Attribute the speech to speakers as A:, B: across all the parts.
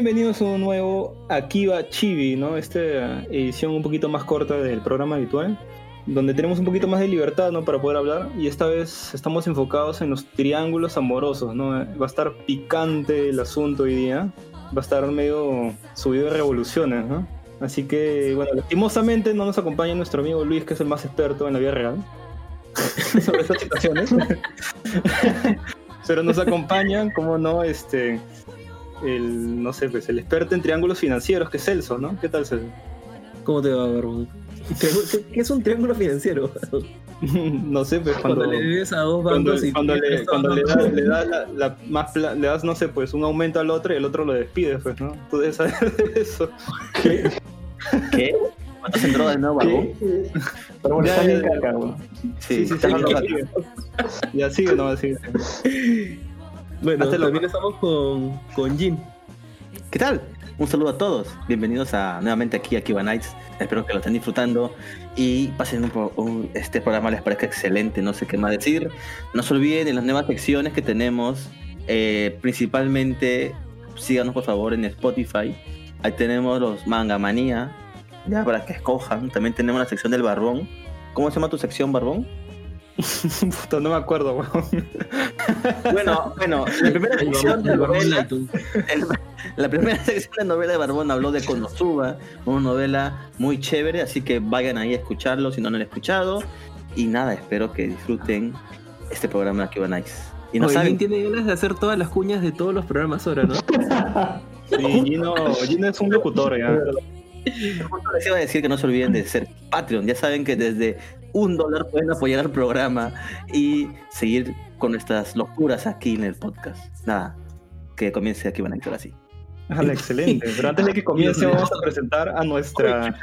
A: Bienvenidos a un nuevo Akiba Chibi, ¿no? Esta edición un poquito más corta del programa habitual, donde tenemos un poquito más de libertad, ¿no? Para poder hablar. Y esta vez estamos enfocados en los triángulos amorosos, ¿no? Va a estar picante el asunto hoy día. Va a estar medio subido de revoluciones, ¿no? Así que, bueno, lastimosamente no nos acompaña nuestro amigo Luis, que es el más experto en la vida real sobre estas situaciones. Pero nos acompañan, como no, este, el, no sé, pues el experto en triángulos financieros, que es Celso, ¿no? ¿Qué tal, Celso?
B: ¿Cómo te va, Barbón? ¿Qué, qué es un triángulo financiero?
A: no sé, pues cuando,
B: Cuando, le debes a dos
A: cuando,
B: y
A: cuando le, cuando das, le das la, la más pla- le das, no sé, pues un aumento al otro y el otro lo despides, pues, ¿no? Tú debes saber de eso.
C: ¿Qué? ¿Cuántos entró de nuevo, Barbón?
D: Pero bueno, está bien caca.
A: Sí, sí, sí, ya sigue. Ya sigue, no, sigue.
B: Bueno,
A: lo-
B: también estamos con, con Jim.
C: ¿Qué tal? Un saludo a todos. Bienvenidos a nuevamente aquí a Kiva Nights. Espero que lo estén disfrutando y pasen un, un- este programa les parezca excelente. No sé qué más decir. No se olviden de las nuevas secciones que tenemos. eh, principalmente síganos por favor en Spotify. Ahí tenemos los Manga Manía. Ya para que escojan. También tenemos la sección del Barbón. ¿Cómo se llama tu sección, Barbón?
A: Puta, no me acuerdo, weón.
C: Bueno, bueno, la primera sección de novela-. El- la primera sección de novela de Barbón habló de Konosuba, una novela muy chévere, así que vayan ahí a escucharlo si no lo han escuchado. Y nada, espero que disfruten este programa de Akiba Nice. Y no
B: Oye,
C: saben,
B: tiene ganas de hacer todas las cuñas de todos los programas ahora, ¿no?
A: Sí, Gino, Gino es un locutor, ya.
C: les iba a decir que no se olviden de ser Patreon. Ya saben que desde un dólar pueden apoyar al programa y seguir con nuestras locuras aquí en el podcast. Nada, que comience Akiba Nice ahora sí.
A: Ajala, excelente. Pero antes de que comience, vamos a presentar a nuestra,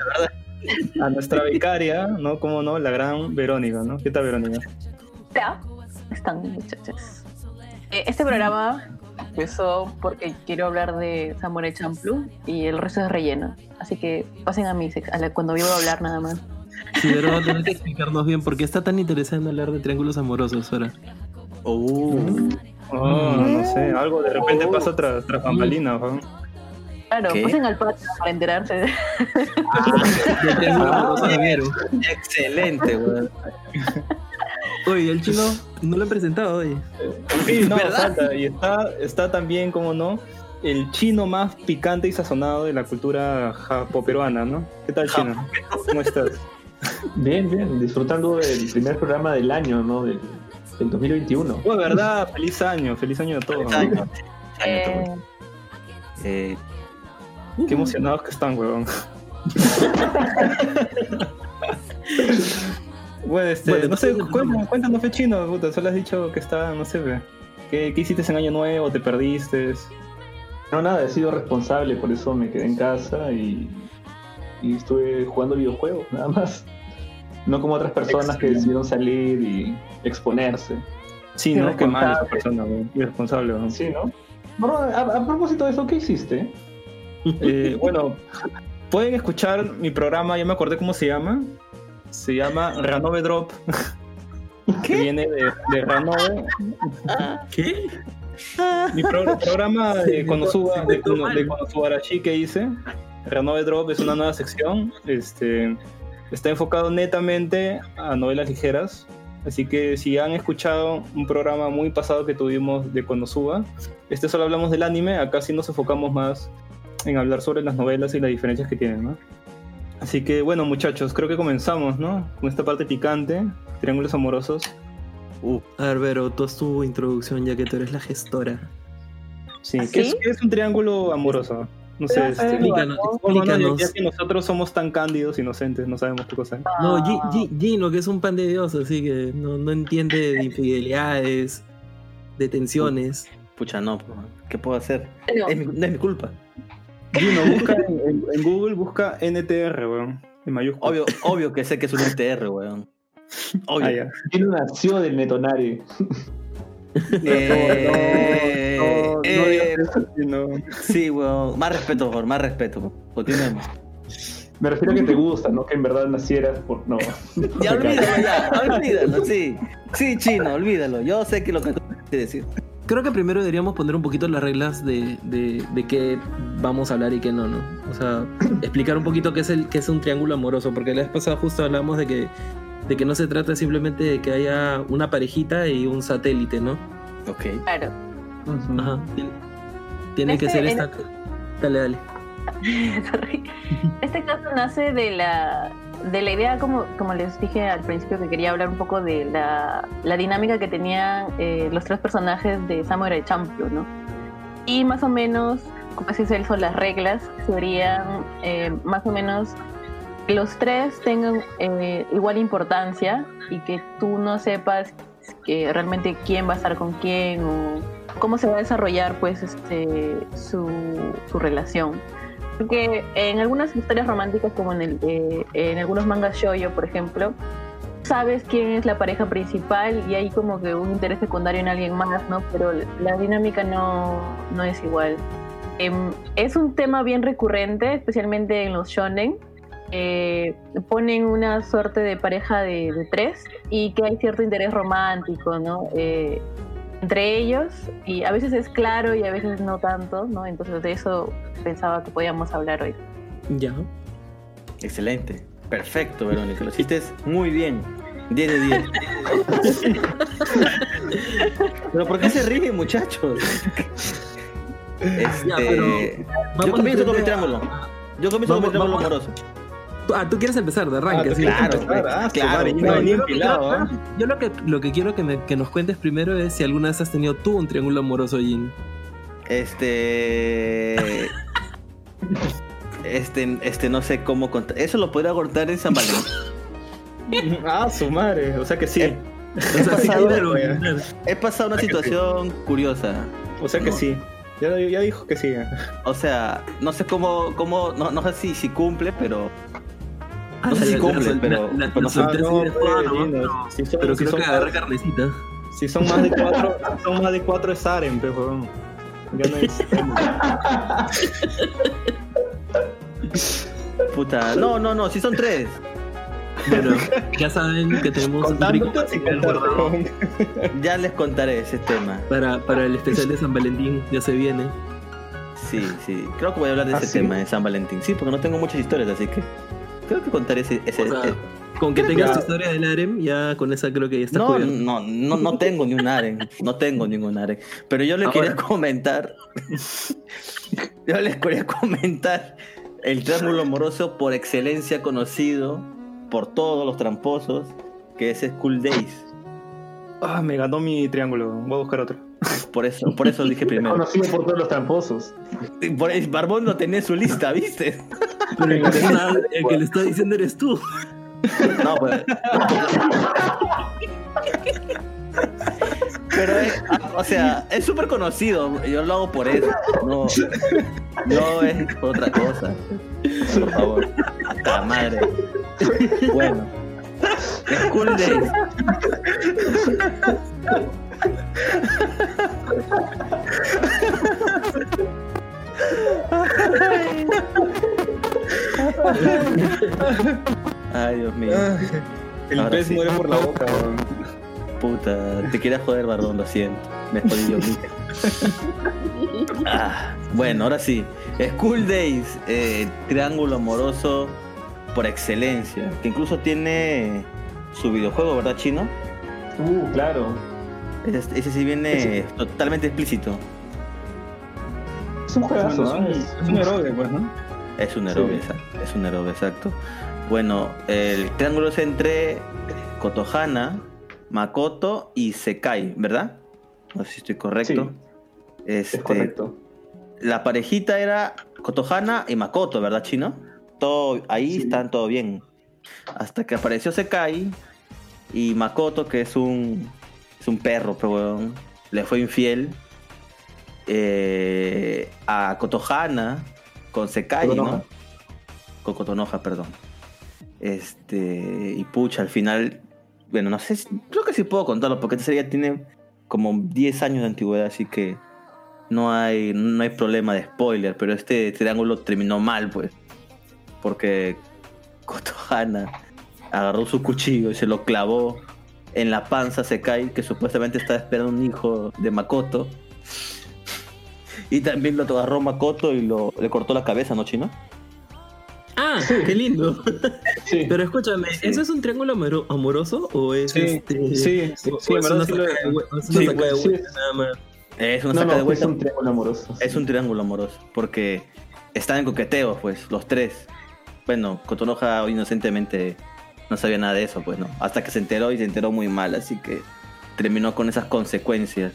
A: a nuestra becaria, ¿no? Como no, la gran Verónica, ¿no? ¿Qué tal, Verónica?
E: Hola, están muchachos. Eh, este programa empezó porque quiero hablar de Samurai Champloo y el resto es relleno. Así que pasen a mí a la- cuando yo voy a hablar nada más.
B: Sí, pero va a tener que explicarnos bien por qué está tan interesante en hablar de triángulos amorosos ahora.
C: Oh.
A: Oh, no sé, algo de repente pasa tras, tras bambalinas, ¿no?
E: Claro,
C: ¿Qué?
E: pasen al patio para enterarse. de-
B: De de Vero.
C: Excelente, weón.
B: Oye, el chino no lo han presentado, oye.
A: Sí, no,
C: ¿Verdad?
A: falta. Y está, está también, como no, el chino más picante y sazonado de la cultura japo-peruana, ¿no? ¿Qué tal, chino? ¿Cómo estás?
D: Bien, bien, disfrutando del primer programa del año, ¿no? Del, del 2021.
A: Oh, verdad, feliz año, feliz año a todos.
C: Feliz
A: ¿no?
C: año. Feliz año a todos.
E: Eh,
C: Eh,
A: Qué emocionados que están, weón. bueno, este,
B: Bueno,
A: no sé, cuéntanos, cuéntanos, fe chino, puta, solo has dicho que está, no sé, ve. ¿Qué, qué hiciste en Año Nuevo? ¿Te perdiste?
D: No, nada, he sido responsable, por eso me quedé en casa y, y estuve jugando videojuegos, nada más. No como otras personas que decidieron salir y exponerse.
A: Sí, ¿no? Qué mal esa persona, weón. Irresponsable, weón.
D: Sí, ¿no? Bueno, a, a propósito de eso, ¿qué hiciste?
A: Eh, bueno, pueden escuchar mi programa, ya me acordé cómo se llama. Se llama Ranove Drop. Que viene de, de Ranove.
B: ¿Qué?
A: Mi pro- programa de Konosuba, de, Kono- de Konosubarashi que hice. Ranove Drop es una nueva sección. Este, está enfocado netamente a novelas ligeras. Así que si han escuchado un programa muy pasado que tuvimos de Konosuba, este solo hablamos del anime, acá sí nos enfocamos más en hablar sobre las novelas y las diferencias que tienen, ¿no? Así que bueno muchachos, creo que comenzamos, ¿no? Con esta parte picante, triángulos amorosos.
C: uh,
B: A ver, Vero, tú haz tu introducción ya que tú eres la gestora.
A: Sí,
E: ¿Ah,
A: ¿qué, es,
E: sí?
A: qué es un triángulo amoroso? No sé, este,
B: Explícanos,
E: bueno,
A: bueno, no, ya-
B: explícanos.
A: ya que nosotros somos tan cándidos, inocentes, no sabemos qué cosa es.
B: No,
E: ah,
B: Gi- Gi- Gino, que es un pan de Dios, así que no, no entiende de infidelidades, de tensiones.
C: pucha, no, ¿qué puedo hacer?
E: no,
C: Es mi- no es mi culpa.
A: Gino, busca en, en- en Google, busca NTR, weón, en mayúscula.
C: Obvio, obvio que sé que es un NTR, weón. Obvio.
A: Ah, ya.
D: Tiene nació del Netonari.
C: Eh,
A: No, no, no
C: eh, sí, weón. Más respeto, por más respeto. weón. Continuemos.
D: Me refiero a que te gusta, no que en verdad nacieras por. No.
C: Ya olvídalo, ya. Olvídalo, sí. Sí, chino, olvídalo. Yo sé que lo que tú quieres decir.
B: creo que primero deberíamos poner un poquito las reglas de, de, de qué vamos a hablar y qué no, ¿no? O sea, explicar un poquito qué es, el, qué es un triángulo amoroso, porque la vez pasada justo hablamos de que, de que no se trata simplemente de que haya una parejita y un satélite, ¿no?
C: Ok.
E: Claro.
B: Ajá. Tiene, tiene que
E: Este,
B: ser
E: en-
B: esta... Dale, dale.
E: Sorry. Este caso nace de la, de la idea, como, como les dije al principio, que quería hablar un poco de la, la dinámica que tenían eh, los tres personajes de Samurai Champloo, ¿no? Y más o menos, como así son las reglas, serían eh, más o menos los tres tengan eh, igual importancia y que tú no sepas que realmente quién va a estar con quién o cómo se va a desarrollar pues este su, relación. Porque en algunas historias románticas, como en, el, eh, en algunos mangas shoujo, por ejemplo, sabes quién es la pareja principal y hay como que un interés secundario en alguien más, ¿no? Pero la dinámica no, no es igual. Em, es un tema bien recurrente, especialmente en los shonen. Eh, ponen una suerte de pareja de, de tres y que hay cierto interés romántico, ¿no? Eh, entre ellos y a veces es claro y a veces no tanto, ¿no? Entonces de eso pensaba que podíamos hablar hoy.
B: Ya.
C: Excelente. Perfecto, Verónica. Lo hiciste muy bien. 10 de 10. Pero ¿por qué se ríen, muchachos? Este,
B: Ya, pero
C: yo comienzo con mi
B: a-
C: triángulo. Yo comienzo con mi
B: vamos-
C: amoroso.
B: Ah, tú quieres empezar de arranque,
A: Ah,
B: sí.
C: claro,
A: ah,
C: claro.
A: yo
C: No,
A: empilado,
B: yo-
A: ¿ah?
B: yo lo que lo que quiero que, me- que nos cuentes primero es si alguna vez has tenido tú un triángulo amoroso, Jin.
C: Este. Este, este, no sé cómo contar. Eso lo podría cortar en San Valentín.
A: Ah, su madre. O sea que sí.
C: Eh,
B: O sea, sí,
C: pasado,
B: claro,
A: güey.
B: claro.
C: He pasado una
A: sí.
C: situación curiosa.
A: O sea que
C: No.
A: sí. Ya, ya dijo que sí.
C: O sea, no sé cómo, cómo, no, no sé si, si cumple, pero
B: Ah,
C: No sé si
B: la-
C: cumple,
B: la-
C: pero-
B: la-
C: pero no
A: Ah, pues,
B: Pero-
A: si son-
B: Pero
A: si
B: creo
A: son
B: que agarra carnecita.
A: Si son más de cuatro, si son más de cuatro es Aren, pe, huevón. Ya no es.
C: puta. No, no, no, si son tres.
B: Bueno, ya saben que tenemos un rico.
C: Ya les contaré ese tema.
B: para, para el especial de San Valentín, ya se viene.
C: Sí, sí. Creo que voy a hablar de
D: ¿Ah,
C: ese
D: sí?
C: tema de San Valentín. Sí, porque no tengo muchas historias, así que creo que contaré ese. ese-
B: O sea,
C: eh,
B: con que tengas tu historia del harem, ya con esa creo que ya está
C: no,
B: cubierto.
C: no, no, no tengo ni un aren. No tengo ningún aren. Pero yo
B: Ahora.
C: quería comentar. yo les quería comentar el triángulo amoroso por excelencia conocido por todos los tramposos, que es School Days.
A: Ah, me ganó mi triángulo. Voy a buscar otro.
C: Por eso, por eso dije primero.
D: Conocido por todos los tramposos.
C: Por Barbón lo tenía en su lista, ¿viste?
B: Pero el que, está, el que le está diciendo eres tú.
C: No, pues. Pero, es, o sea, es súper conocido. Yo lo hago por eso. No, no es por otra cosa. Por favor. La madre. Bueno. School Days. Ay, Dios mío.
A: El
C: Ahora
A: pez
C: sí.
A: muere por la boca, huevón.
C: Puta, te quería joder, Barbón, lo siento. Me jodí yo mismo. Ah, bueno, ahora sí. School Days, eh, triángulo amoroso por excelencia. Que incluso tiene su videojuego, ¿verdad, chino?
D: Uh, claro.
C: Ese, ese sí viene totalmente explícito.
D: Es un juegazo,
A: Es
D: ¿no?
A: un-
D: Es-
A: es un héroe, pues, ¿no?
C: Es un
D: Sí.
C: héroe, exacto. Es un héroe, exacto. Bueno, el triángulo es entre Kotohana, Makoto y Sekai, ¿verdad? No sé si estoy correcto. Este,
D: Es correcto.
C: La parejita era Kotohana y Makoto, ¿verdad, chino? Todo, ahí
D: Sí.
C: están todo bien. Hasta que apareció Sekai y Makoto, que es un, es un perro, pero weón, le fue infiel eh, a Kotohana con Sekai. ¿no? Con Kotonoha, perdón. Este, y pucha, al final, bueno, no sé, creo que sí puedo contarlo, porque esta serie tiene como 10 años de antigüedad, así que no hay, no hay problema de spoiler, pero este triángulo terminó mal, pues. Porque Kotohana agarró su cuchillo y se lo clavó en la panza a Sekai, que supuestamente estaba esperando un hijo de Makoto. Y también lo agarró Makoto y lo, le cortó la cabeza, ¿no, Chino?
B: Ah, qué lindo.
D: Sí.
B: Pero escúchame, ¿eso es un triángulo amoro- amoroso o es
A: Sí,
B: este
A: sí, sí,
B: o-
A: sí,
B: o es una saca
A: es.
B: de es una saca de
D: sí.
B: vuelta nada más?
C: Es una
D: No,
C: saca
D: no,
C: de
D: es
C: vuelta.
D: un triángulo amoroso.
C: Es un triángulo amoroso, porque están en coqueteo, pues, los tres. Bueno, Kotonoha inocentemente no sabía nada de eso, pues, ¿no? Hasta que se enteró y se enteró muy mal, así que terminó con esas consecuencias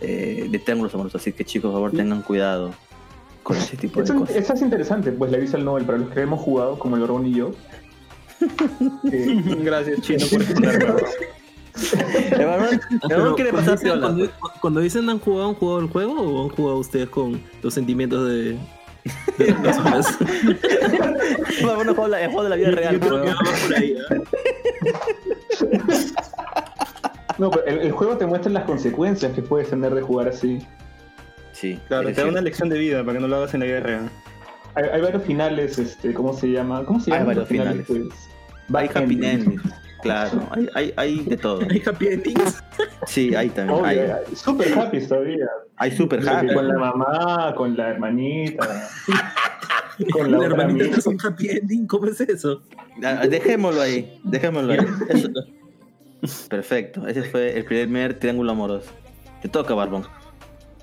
C: eh, de triángulos amorosos. Así que, chicos, por favor, tengan cuidado con ese tipo de cosas.
D: eso es interesante, pues la visa al Nobel, para los que hemos jugado, como el Orón y yo. eh,
A: Gracias, Chino, por explicarlo.
C: El varón quiere pasar
B: cuando dicen han jugado, han jugado el juego o han jugado ustedes con los sentimientos de,
C: el juego de la vida
B: Yo-
C: real.
B: yo creo que
C: weón.
B: va por ahí. ¿eh?
D: no, pero el, el juego te muestra las consecuencias que puedes tener de jugar así.
C: Sí,
A: Claro, te da una lección de vida para que no lo hagas en la vida real.
D: Hay, hay varios finales, este, ¿cómo se llama? ¿Cómo se
C: Hay
D: llaman
C: varios
D: finales? Pues,
C: Hay happy
D: ending.
C: endings. Claro, hay, hay, hay de todo.
B: Hay happy endings.
C: Sí, hay también.
D: Obvio,
C: Hay,
D: hay- super happy todavía.
C: Hay super happy.
D: Con la mamá, con la hermanita, con la,
B: hermanita
D: amiga.
B: es un happy ending, ¿cómo es eso?
C: Ah, Dejémoslo ahí, dejémoslo ahí. Eso- Perfecto, ese fue el primer triángulo amoroso. Te toca, Barbón.
B: No,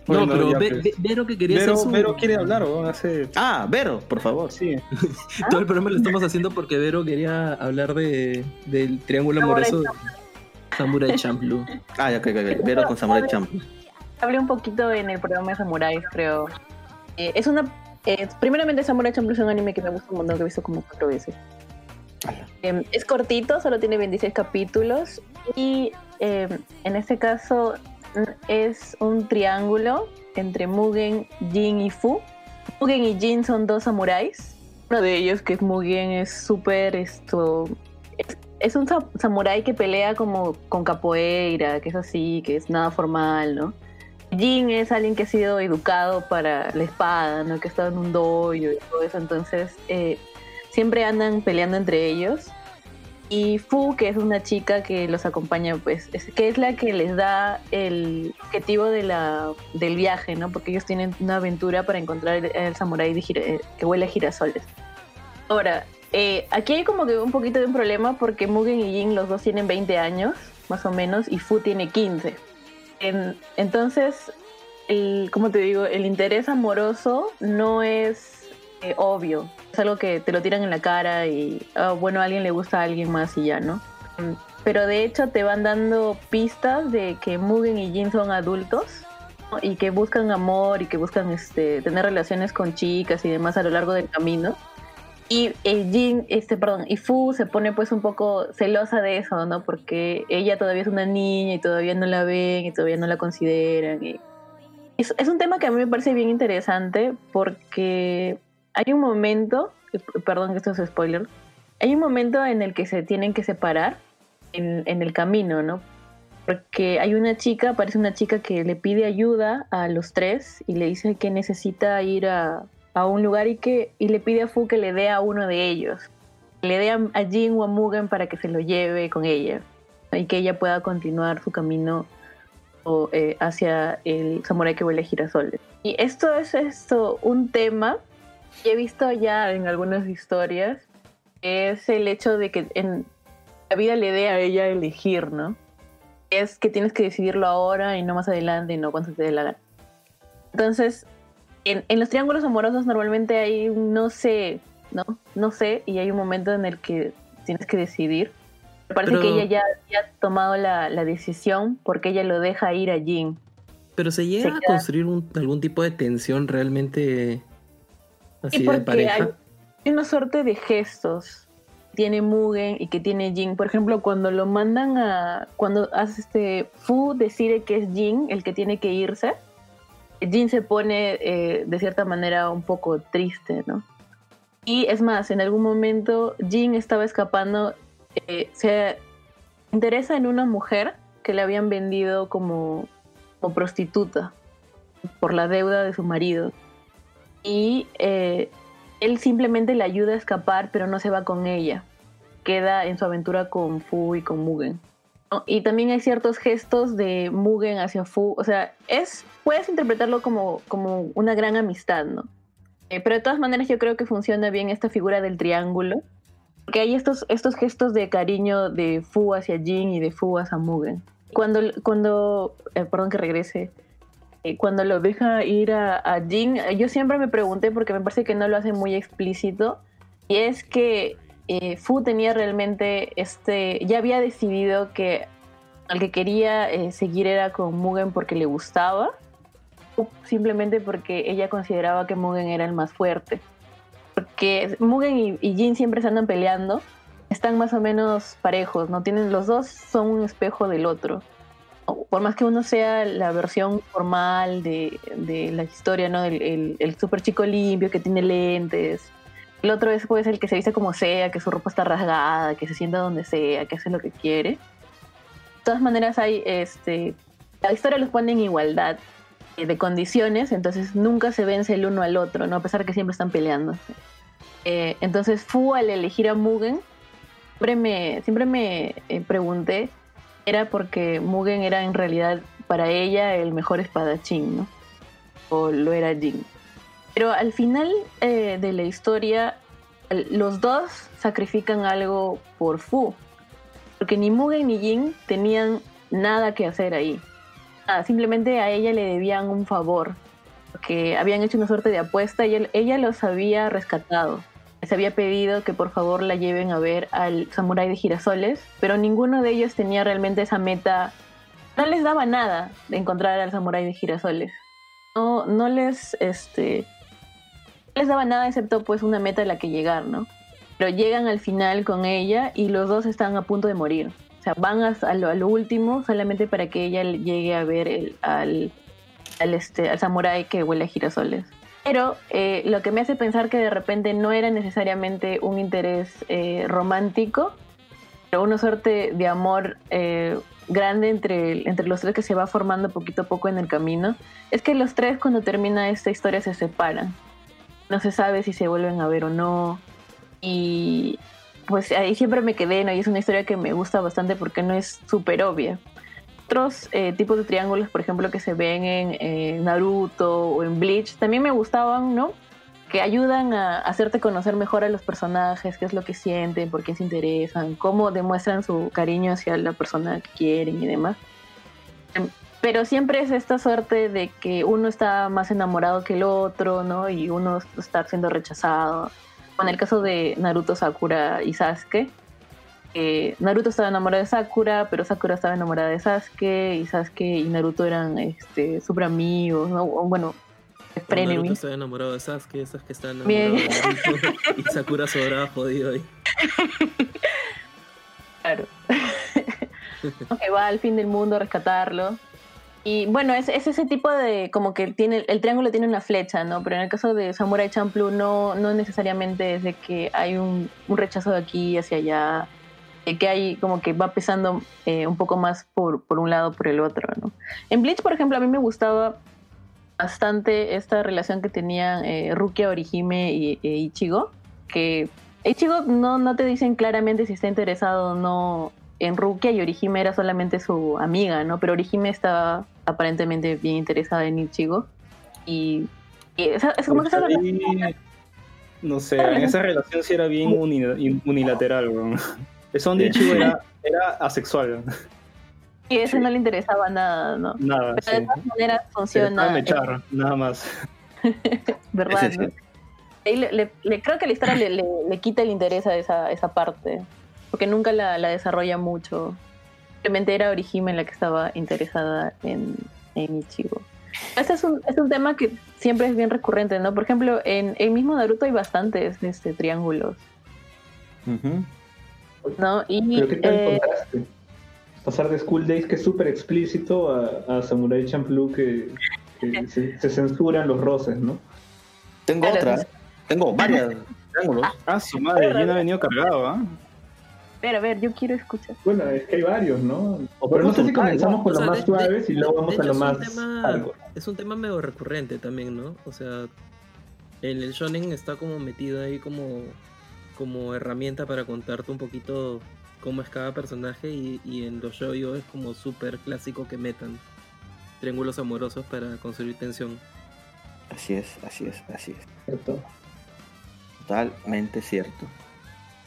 A: Bueno,
B: pero Ve-
A: pues.
B: Ve- Vero que quería
A: Vero,
B: hacer su...
A: Vero quiere hablar, weón, hace...
C: Ah, Vero, por favor.
A: Sí.
B: Todo el programa lo estamos haciendo porque Vero quería hablar de, del triángulo amoroso de Samurai Champloo.
C: Ah, ya, ok, ok, ok. Vero con Samurai Champloo.
E: Hablé un poquito en el programa de Samuráis, creo. Eh, es una. eh, primeramente, Samurai Champloo es un anime que me gusta un montón, que he visto como cuatro veces. Eh, es cortito, solo tiene 26 capítulos. Y eh, en este caso es un triángulo entre Mugen, Jin y Fu. Mugen y Jin son dos samuráis. Uno de ellos, que es Mugen, es súper esto. Es, es un sa- samurái que pelea como con capoeira, que es así, que es nada formal, ¿no? Jin es alguien que ha sido educado para la espada, ¿no? Que ha estado en un dojo y todo eso, entonces eh, siempre andan peleando entre ellos. Y Fu, que es una chica que los acompaña, pues, es, que es la que les da el objetivo de la, del viaje, ¿no? Porque ellos tienen una aventura para encontrar el, samurái eh, que huele a girasoles. Ahora, eh, aquí hay como que un poquito de un problema porque Mugen y Jin los dos tienen 20 años, más o menos, y Fu tiene 15. En- entonces, el, como te digo, el interés amoroso no es eh, obvio. Es algo que te lo tiran en la cara y, ah, bueno, a alguien le gusta a alguien más y ya, ¿no? Mm, Pero de hecho te van dando pistas de que Mugen y Jin son adultos y que buscan amor y que buscan este, tener relaciones con chicas y demás a lo largo del camino. Y Jin, este, perdón, y Fu se pone pues un poco celosa de eso, ¿no? Porque ella todavía es una niña y todavía no la ven y todavía no la consideran. Es, un tema que a mí me parece bien interesante porque hay un momento, eh, perdón que esto es spoiler, hay un momento en el que se tienen que separar en, en el camino, ¿no? Porque hay una chica, aparece una chica que le pide ayuda a los tres y le dice que necesita ir a, a un lugar y que y le pide a Fu que le dé a uno de ellos. Le dé a, a Jin o a Mugen para que se lo lleve con ella y que ella pueda continuar su camino o, eh, hacia el samurái que huele a girasoles. Y esto es esto, un tema que he visto ya en algunas historias, es el hecho de que en la vida le dé a ella elegir, ¿no? Es que tienes que decidirlo ahora y no más adelante y no cuando te dé la gana. Entonces, en, en los triángulos amorosos normalmente hay no sé, ¿no? No sé, y hay un momento en el que tienes que decidir. Me parece
B: Pero-
E: que ella ya, ya ha tomado la, la decisión porque ella lo deja ir a Jin.
B: Pero se llega
E: Se
B: a construir un- algún tipo de tensión realmente así de pareja.
E: hay, hay una suerte de gestos que tiene Mugen y que tiene Jin. Por ejemplo, cuando lo mandan a. Cuando hace este. Fu decide que es Jin el que tiene que irse. Jin se pone eh, de cierta manera un poco triste, ¿no? Y es más, en algún momento Jin estaba escapando. eh, se interesa en una mujer que le habían vendido como, como prostituta por la deuda de su marido y eh, él simplemente le ayuda a escapar, pero no se va con ella. Queda en su aventura con Fu y con Mugen. Y también hay ciertos gestos de Mugen hacia Fu. O sea, es, puedes interpretarlo como, como una gran amistad, ¿no? Eh, pero de todas maneras yo creo que funciona bien esta figura del triángulo. Porque hay estos, estos gestos de cariño de Fu hacia Jin y de Fu hacia Mugen. Cuando, cuando eh, perdón que regrese, eh, cuando lo deja ir a, a Jin, eh, yo siempre me pregunté, porque me parece que no lo hace muy explícito, y es que eh, Fu tenía realmente este, ya había decidido que al que quería eh, seguir era con Mugen porque le gustaba, o simplemente porque ella consideraba que Mugen era el más fuerte. Porque Mugen y, y Jin siempre se andan peleando, están más o menos parejos, ¿no? Tienen, los dos son un espejo del otro. Por más que uno sea la versión formal de, de la historia, ¿no? El, el, el super chico limpio que tiene lentes. El otro es pues el que se viste como sea, que su ropa está rasgada, que se sienta donde sea, que hace lo que quiere. De todas maneras hay, este, la historia los pone en igualdad eh, de condiciones, entonces nunca se vence el uno al otro, ¿no? A pesar que siempre están peleando. Eh, entonces Fu al elegir a Mugen, siempre me, siempre me eh, pregunté, era porque Mugen era en realidad para ella el mejor espadachín, ¿no? O lo era Jin. Pero al final eh, de la historia, los dos sacrifican algo por Fu. Porque ni Mugen ni Jin tenían nada que hacer ahí. Nada, simplemente a ella le debían un favor. Porque habían hecho una suerte de apuesta y él- ella los había rescatado. Les había pedido que por favor la lleven a ver al samurái de girasoles, pero ninguno de ellos tenía realmente esa meta. No les daba nada de encontrar al samurái de girasoles. No, no les, este, les daba nada excepto pues una meta a la que llegar, ¿no? Pero llegan al final con ella y los dos están a punto de morir. O sea, van a lo, a último solamente para que ella llegue a ver el- al, al, este, al samurái que huele a girasoles. Pero eh, lo que me hace pensar que de repente no era necesariamente un interés eh, romántico, pero una suerte de amor eh, grande entre, entre los tres que se va formando poquito a poco en el camino, es que los tres cuando termina esta historia se separan. No se sabe si se vuelven a ver o no. Y pues ahí siempre me quedé, ¿no? Y es una historia que me gusta bastante porque no es súper obvia. Otros eh, tipos de triángulos, por ejemplo, que se ven en eh, Naruto o en Bleach, también me gustaban, ¿no? Que ayudan a hacerte conocer mejor a los personajes, qué es lo que sienten, por qué se interesan, cómo demuestran su cariño hacia la persona que quieren y demás. Pero siempre es esta suerte de que uno está más enamorado que el otro, ¿no? Y uno está siendo rechazado. En el caso de Naruto, Sakura y Sasuke, eh, Naruto estaba enamorado de Sakura, pero Sakura estaba enamorada de Sasuke, y Sasuke y Naruto eran este, super amigos, ¿no? O, bueno,
B: Naruto está enamorado de Sasuke, Sasuke está enamorado
E: Bien.
B: de Naruto y Sakura sobraba jodido ahí.
E: Claro. que va al fin del mundo a rescatarlo. Y bueno, es, es ese tipo de, como que tiene, el triángulo tiene una flecha, ¿no? Pero en el caso de Samurai Champloo no, no necesariamente es de que hay un, un rechazo de aquí hacia allá, de que hay como que va pesando eh, un poco más por, por un lado por el otro, ¿no? En Bleach, por ejemplo, a mí me gustaba bastante esta relación que tenían eh, Rukia, Orihime y e Ichigo, que Ichigo no, no te dicen claramente si está interesado o no en Rukia y Orihime era solamente su amiga, ¿no? Pero Orihime estaba aparentemente bien interesada en Ichigo. Y, y esa- es como que esa
A: no sé, en esa relación sí era bien uni- unilateral, weón. Son de Ichigo era, era asexual,
E: y eso no le interesaba nada, ¿no?
A: nada.
E: Pero de
A: sí.
E: todas maneras funciona,
A: dejaba mechar, nada más.
E: ¿verdad? No? Le, le- le- creo que la historia le, le- le quita el interés a esa, esa parte, porque nunca la, la desarrolla mucho. Simplemente era Orihime la que estaba interesada en, en Ichigo. Este es un, es un tema que siempre es bien recurrente, ¿no? Por ejemplo, en el mismo Naruto hay bastantes este, triángulos,
C: Ujú.
E: ¿no? Y
D: Pero qué tal
E: eh,
D: contraste. Pasar de School Days, que es súper explícito, a, a Samurai Champloo, que, que se, se censuran los roces, ¿no?
C: Tengo otra. Tengo varios triángulos.
A: Ah, su madre, Jin ha venido cargado, ¿ah?
E: Pero a ver, yo quiero escuchar.
D: Bueno, es que hay varios, ¿no?
C: O
D: Pero no sé si comenzamos
B: O
D: con
B: sea,
D: los más
B: de-
D: suaves y luego vamos a lo más
B: Es un, tema, es un tema medio recurrente también, ¿no? O sea, en el shonen está como metido ahí como, como herramienta para contarte un poquito cómo es cada personaje y, y en los shoyo es como súper clásico que metan triángulos amorosos para construir tensión.
C: Así es, así es, así es.
D: ¿cierto?
C: Totalmente cierto.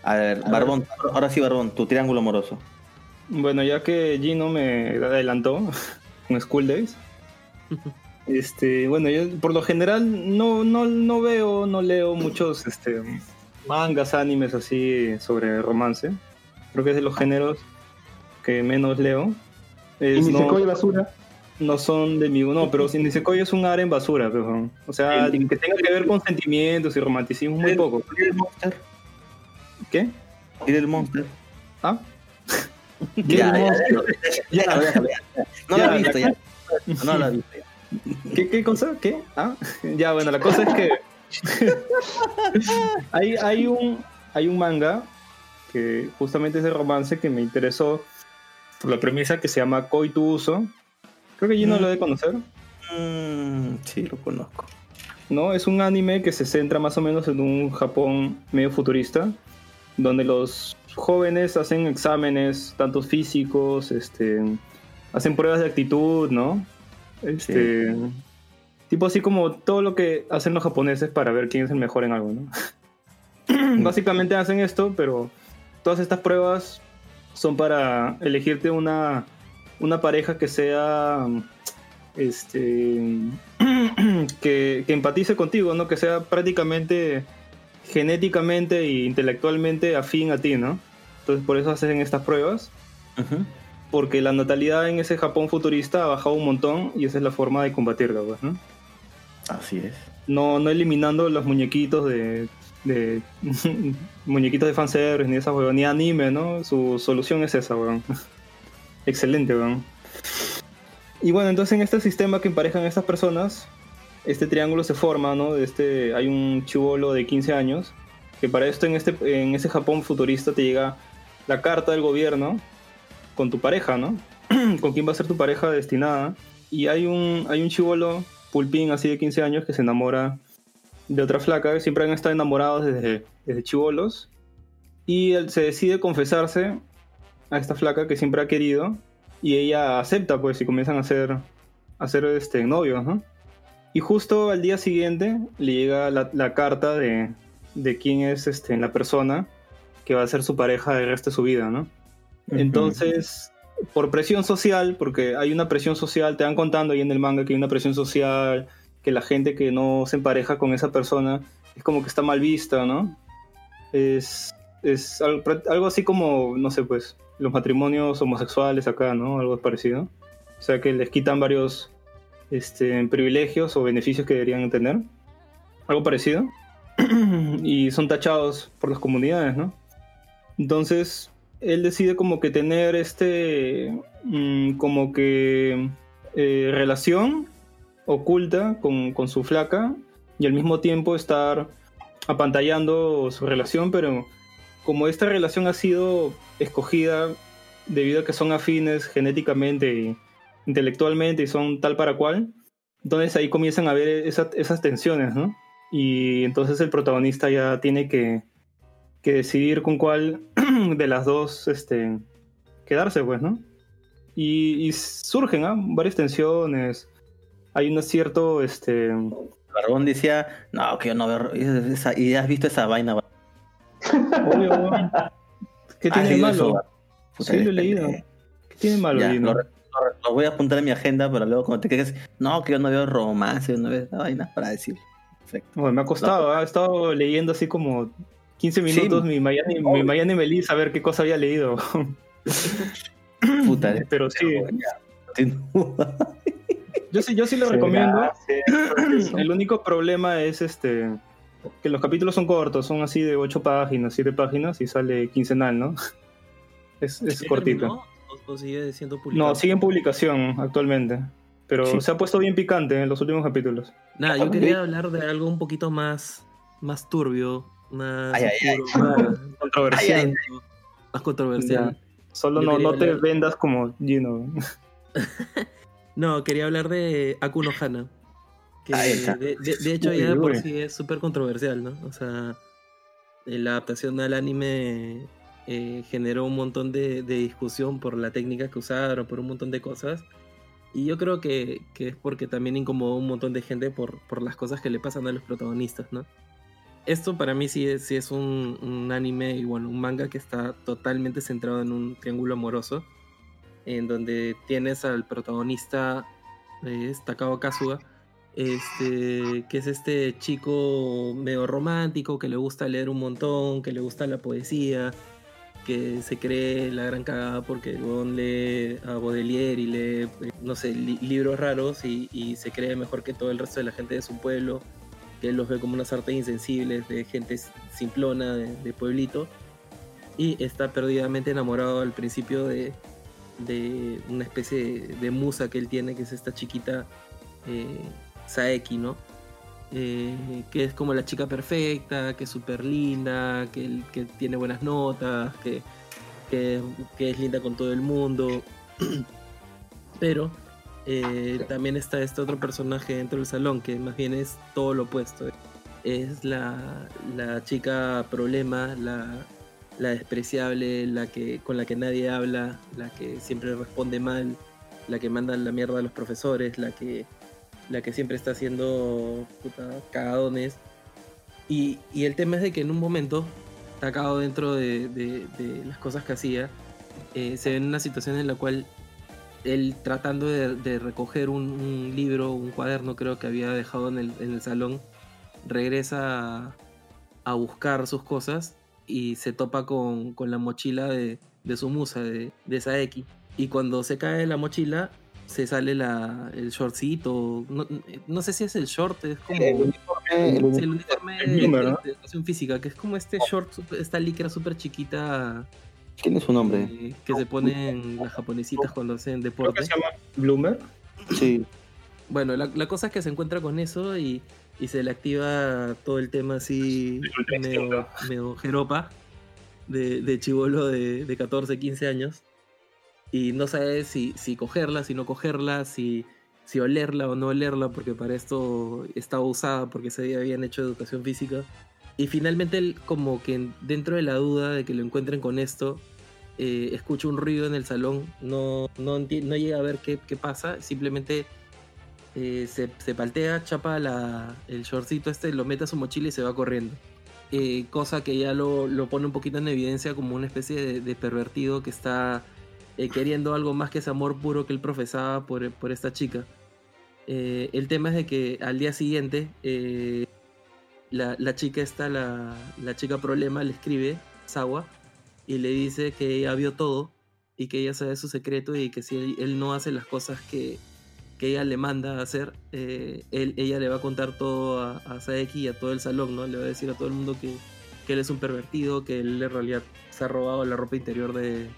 C: A ver, Barbón, ahora sí, Barbón, tu triángulo amoroso.
A: Bueno, ya que Gino me adelantó con School Days. Este, bueno, yo por lo general no, no, no veo, no leo muchos este, mangas, animes así sobre romance. Creo que es de los géneros que menos leo.
D: Y
A: Es, no,
D: y basura.
A: no son de mi no, pero si Nisekoi es un en basura, pero, o sea, que tenga que ver con sentimientos y romanticismo muy poco.
C: ¿Y el Monster?
A: ¿Qué?
C: ¿Y el Monster?
A: ¿Ah?
C: Ya, ya, ya, ya. No lo
A: Ya,
C: he visto,
A: ya.
C: No lo he visto, ya.
A: ¿Qué, qué cosa? ¿Qué? Ah, ya, bueno, la cosa es que hay, hay, un, hay un manga que justamente es de romance que me interesó por la premisa que se llama Koi tu Uso. Creo que Gino lo debe conocer.
C: Mm, sí, lo conozco.
A: ¿no? Es un anime que se centra más o menos en un Japón medio futurista, donde los jóvenes hacen exámenes, tanto físicos, este, hacen pruebas de actitud, ¿no? Este, Tipo así como todo lo que hacen los japoneses para ver quién es el mejor en algo, ¿no? Básicamente hacen esto, pero todas estas pruebas son para elegirte una, una pareja que sea este que, que empatice contigo, ¿no? Que sea prácticamente genéticamente e intelectualmente afín a ti, ¿no? Entonces por eso hacen estas pruebas, porque la natalidad en ese Japón futurista ha bajado un montón y esa es la forma de combatirla, pues, ¿no?
C: Así es.
A: No, no eliminando los muñequitos de, de muñequitos de fanservice ni esa weón, ni anime, ¿no? Su solución es esa, weón. Excelente, weón. Y bueno, entonces en este sistema que emparejan estas personas, este triángulo se forma, ¿no? Este, hay un chivolo de 15 años, que para esto en, este, en ese Japón futurista te llega la carta del gobierno con tu pareja, ¿no? con quién va a ser tu pareja destinada. Y hay un, hay un chivolo pulpín así de 15 años que se enamora de otra flaca, que siempre han estado enamorados desde, desde chivolos. Y él se decide confesarse a esta flaca que siempre ha querido. Y ella acepta, pues, y comienzan a ser, a ser este, novios, ¿no? Y justo al día siguiente le llega la, la carta de, de quién es este, la persona que va a ser su pareja el resto de su vida, ¿no? Entonces, por presión social, porque hay una presión social, te van contando ahí en el manga que hay una presión social, que la gente que no se empareja con esa persona es como que está mal vista, ¿no? Es, es al- algo así como, no sé, pues, los matrimonios homosexuales acá, ¿no? Algo parecido. O sea, que les quitan varios este, privilegios o beneficios que deberían tener. Algo parecido. y son tachados por las comunidades, ¿no? Entonces, él decide como que tener este, mm, como que eh, relación oculta con, con su flaca y al mismo tiempo estar apantallando su relación, pero como esta relación ha sido escogida debido a que son afines genéticamente y intelectualmente y son tal para cual, entonces ahí comienzan a ver esa- esas tensiones, ¿no? Y entonces el protagonista ya tiene que, que decidir con cuál de las dos este, quedarse, pues, ¿no? Y, y surgen ¿ah? varias tensiones. Hay un cierto, este,
C: Barbón decía, no, que yo no veo esa, y has visto esa vaina.
A: obvio, ¿qué
C: ¿Has
A: tiene de
C: leído eso?
A: malo?
C: Puta,
A: Sí, lo he leído. ¿Qué tiene de malo,
C: Ya,
A: Gino?
C: lo, lo- voy a apuntar en mi agenda, pero luego cuando te quedes, no, que yo no veo romance, yo no veo esa vaina para decir. Perfecto.
A: Bueno, me ha costado, ¿ah? he estado leyendo así como 15 minutos mi Miami, mi Miami Melissa a ver qué cosa había leído.
C: Puta,
A: Pero sí, yo sí, yo sí lo recomiendo. El único problema es este que los capítulos son cortos, son así de 8 páginas, 7 páginas y sale quincenal, ¿no? Es, es
B: ¿Ya
A: cortito.
B: terminó ¿O, o sigue siendo publicado?
A: No, sigue en publicación actualmente. Pero
C: Sí.
A: se ha puesto bien picante en los últimos capítulos.
B: Nada, yo quería hablar de algo un poquito más, más turbio, más
C: Ay, ay,
B: oscuro, más
A: Controversial.
B: más controversial.
A: Solo
B: Yo
A: no, no te
B: hablar-
A: vendas como Gino.
B: No, quería hablar de Akuno Hana. Que de, de- de hecho
A: Uy,
B: ya de por
A: uy.
B: sí es súper controversial, ¿no? O sea, la adaptación al anime eh, generó un montón de, de discusión por la técnica que usaron, por un montón de cosas. Y yo creo que, que es porque también incomodó un montón de gente por, por las cosas que le pasan a los protagonistas, ¿no? Esto para mí sí es, sí es un, un anime y bueno, un manga que está totalmente centrado en un triángulo amoroso, en donde tienes al protagonista, eh, Takao Kazuga, este, que es este chico medio romántico, que le gusta leer un montón, que le gusta la poesía, que se cree la gran cagada porque el huevón lee a Baudelaire y lee, eh, no sé, li- libros raros y, se cree mejor que todo el resto de la gente de su pueblo, que él los ve como unas artes insensibles de gente simplona de, de pueblito y está perdidamente enamorado al principio de, de una especie de, de musa que él tiene, que es esta chiquita eh, Saeki, ¿no? Eh, que es como la chica perfecta, que es súper linda, que, tiene buenas notas, que, es linda con todo el mundo. Pero eh, también está este otro personaje dentro del salón, que más bien es todo lo opuesto. Es la, la chica problema, la, la despreciable, la que, con la que nadie habla, la que siempre responde mal, la que manda la mierda a los profesores, la que, la que siempre está haciendo puta, cagadones. Y, y el tema es de que en un momento, sacado dentro de, de- las cosas que hacía, eh, se ve en una situación en la cual él tratando de, de recoger un, libro, un cuaderno creo que había dejado en el, en el salón, regresa a, buscar sus cosas y se topa con, con la mochila de, de su musa, de, de Saeki. Y cuando se cae la mochila, se sale la, el shortcito. No, no sé si es el short, es como.
A: El uniforme, el
B: uniforme de, educación física, que es como este short, super- esta licra súper chiquita
C: ¿Quién es su nombre?
B: eh, que se ponen las japonesitas cuando hacen
A: Creo
B: deporte.
A: que se llama Bloomer.
C: Sí.
B: Bueno, la, la cosa es que se encuentra con eso y, y se le activa todo el tema así medio, medio jeropa de, de chivolo de, de 14, 15 años. Y no sabe si, si cogerla, si no cogerla, si, si olerla o no olerla, porque para esto estaba usada, porque ese día habían hecho educación física. Y finalmente él como que dentro de la duda de que lo encuentren con esto, eh, escucha un ruido en el salón, no, no, no llega a ver qué, qué pasa, simplemente eh, se, se paltea, chapa el shortcito este, lo mete a su mochila y se va corriendo. Eh, cosa que ya lo, lo pone un poquito en evidencia como una especie de, de pervertido que está eh, queriendo algo más que ese amor puro que él profesaba por, por esta chica. Eh, el tema es de que al día siguiente eh, la, la chica esta, la, la chica problema, le escribe, Sawa, y le dice que ella vio todo y que ella sabe su secreto y que si él, él no hace las cosas que, que ella le manda a hacer, eh, él, ella le va a contar todo a, a Saeki y a todo el salón, ¿no? Le va a decir a todo el mundo que, que él es un pervertido, que él en realidad se ha robado la ropa interior de,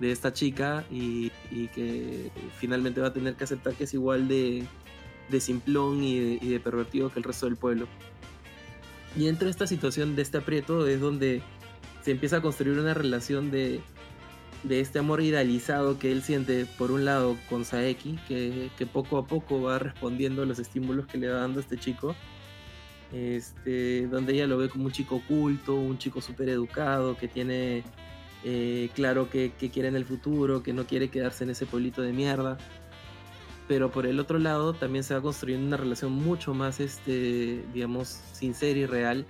B: de esta chica y, y que finalmente va a tener que aceptar que es igual de, de simplón y de, pervertido que el resto del pueblo. Y dentro de esta situación, de este aprieto, es donde se empieza a construir una relación de, de este amor idealizado que él siente, por un lado, con Saeki, que, que poco a poco va respondiendo a los estímulos que le va dando este chico. Este, donde ella lo ve como un chico oculto, un chico súper educado, que tiene eh, claro que, quiere en el futuro, que no quiere quedarse en ese pueblito de mierda. Pero por el otro lado también se va construyendo una relación mucho más, este, digamos, sincera y real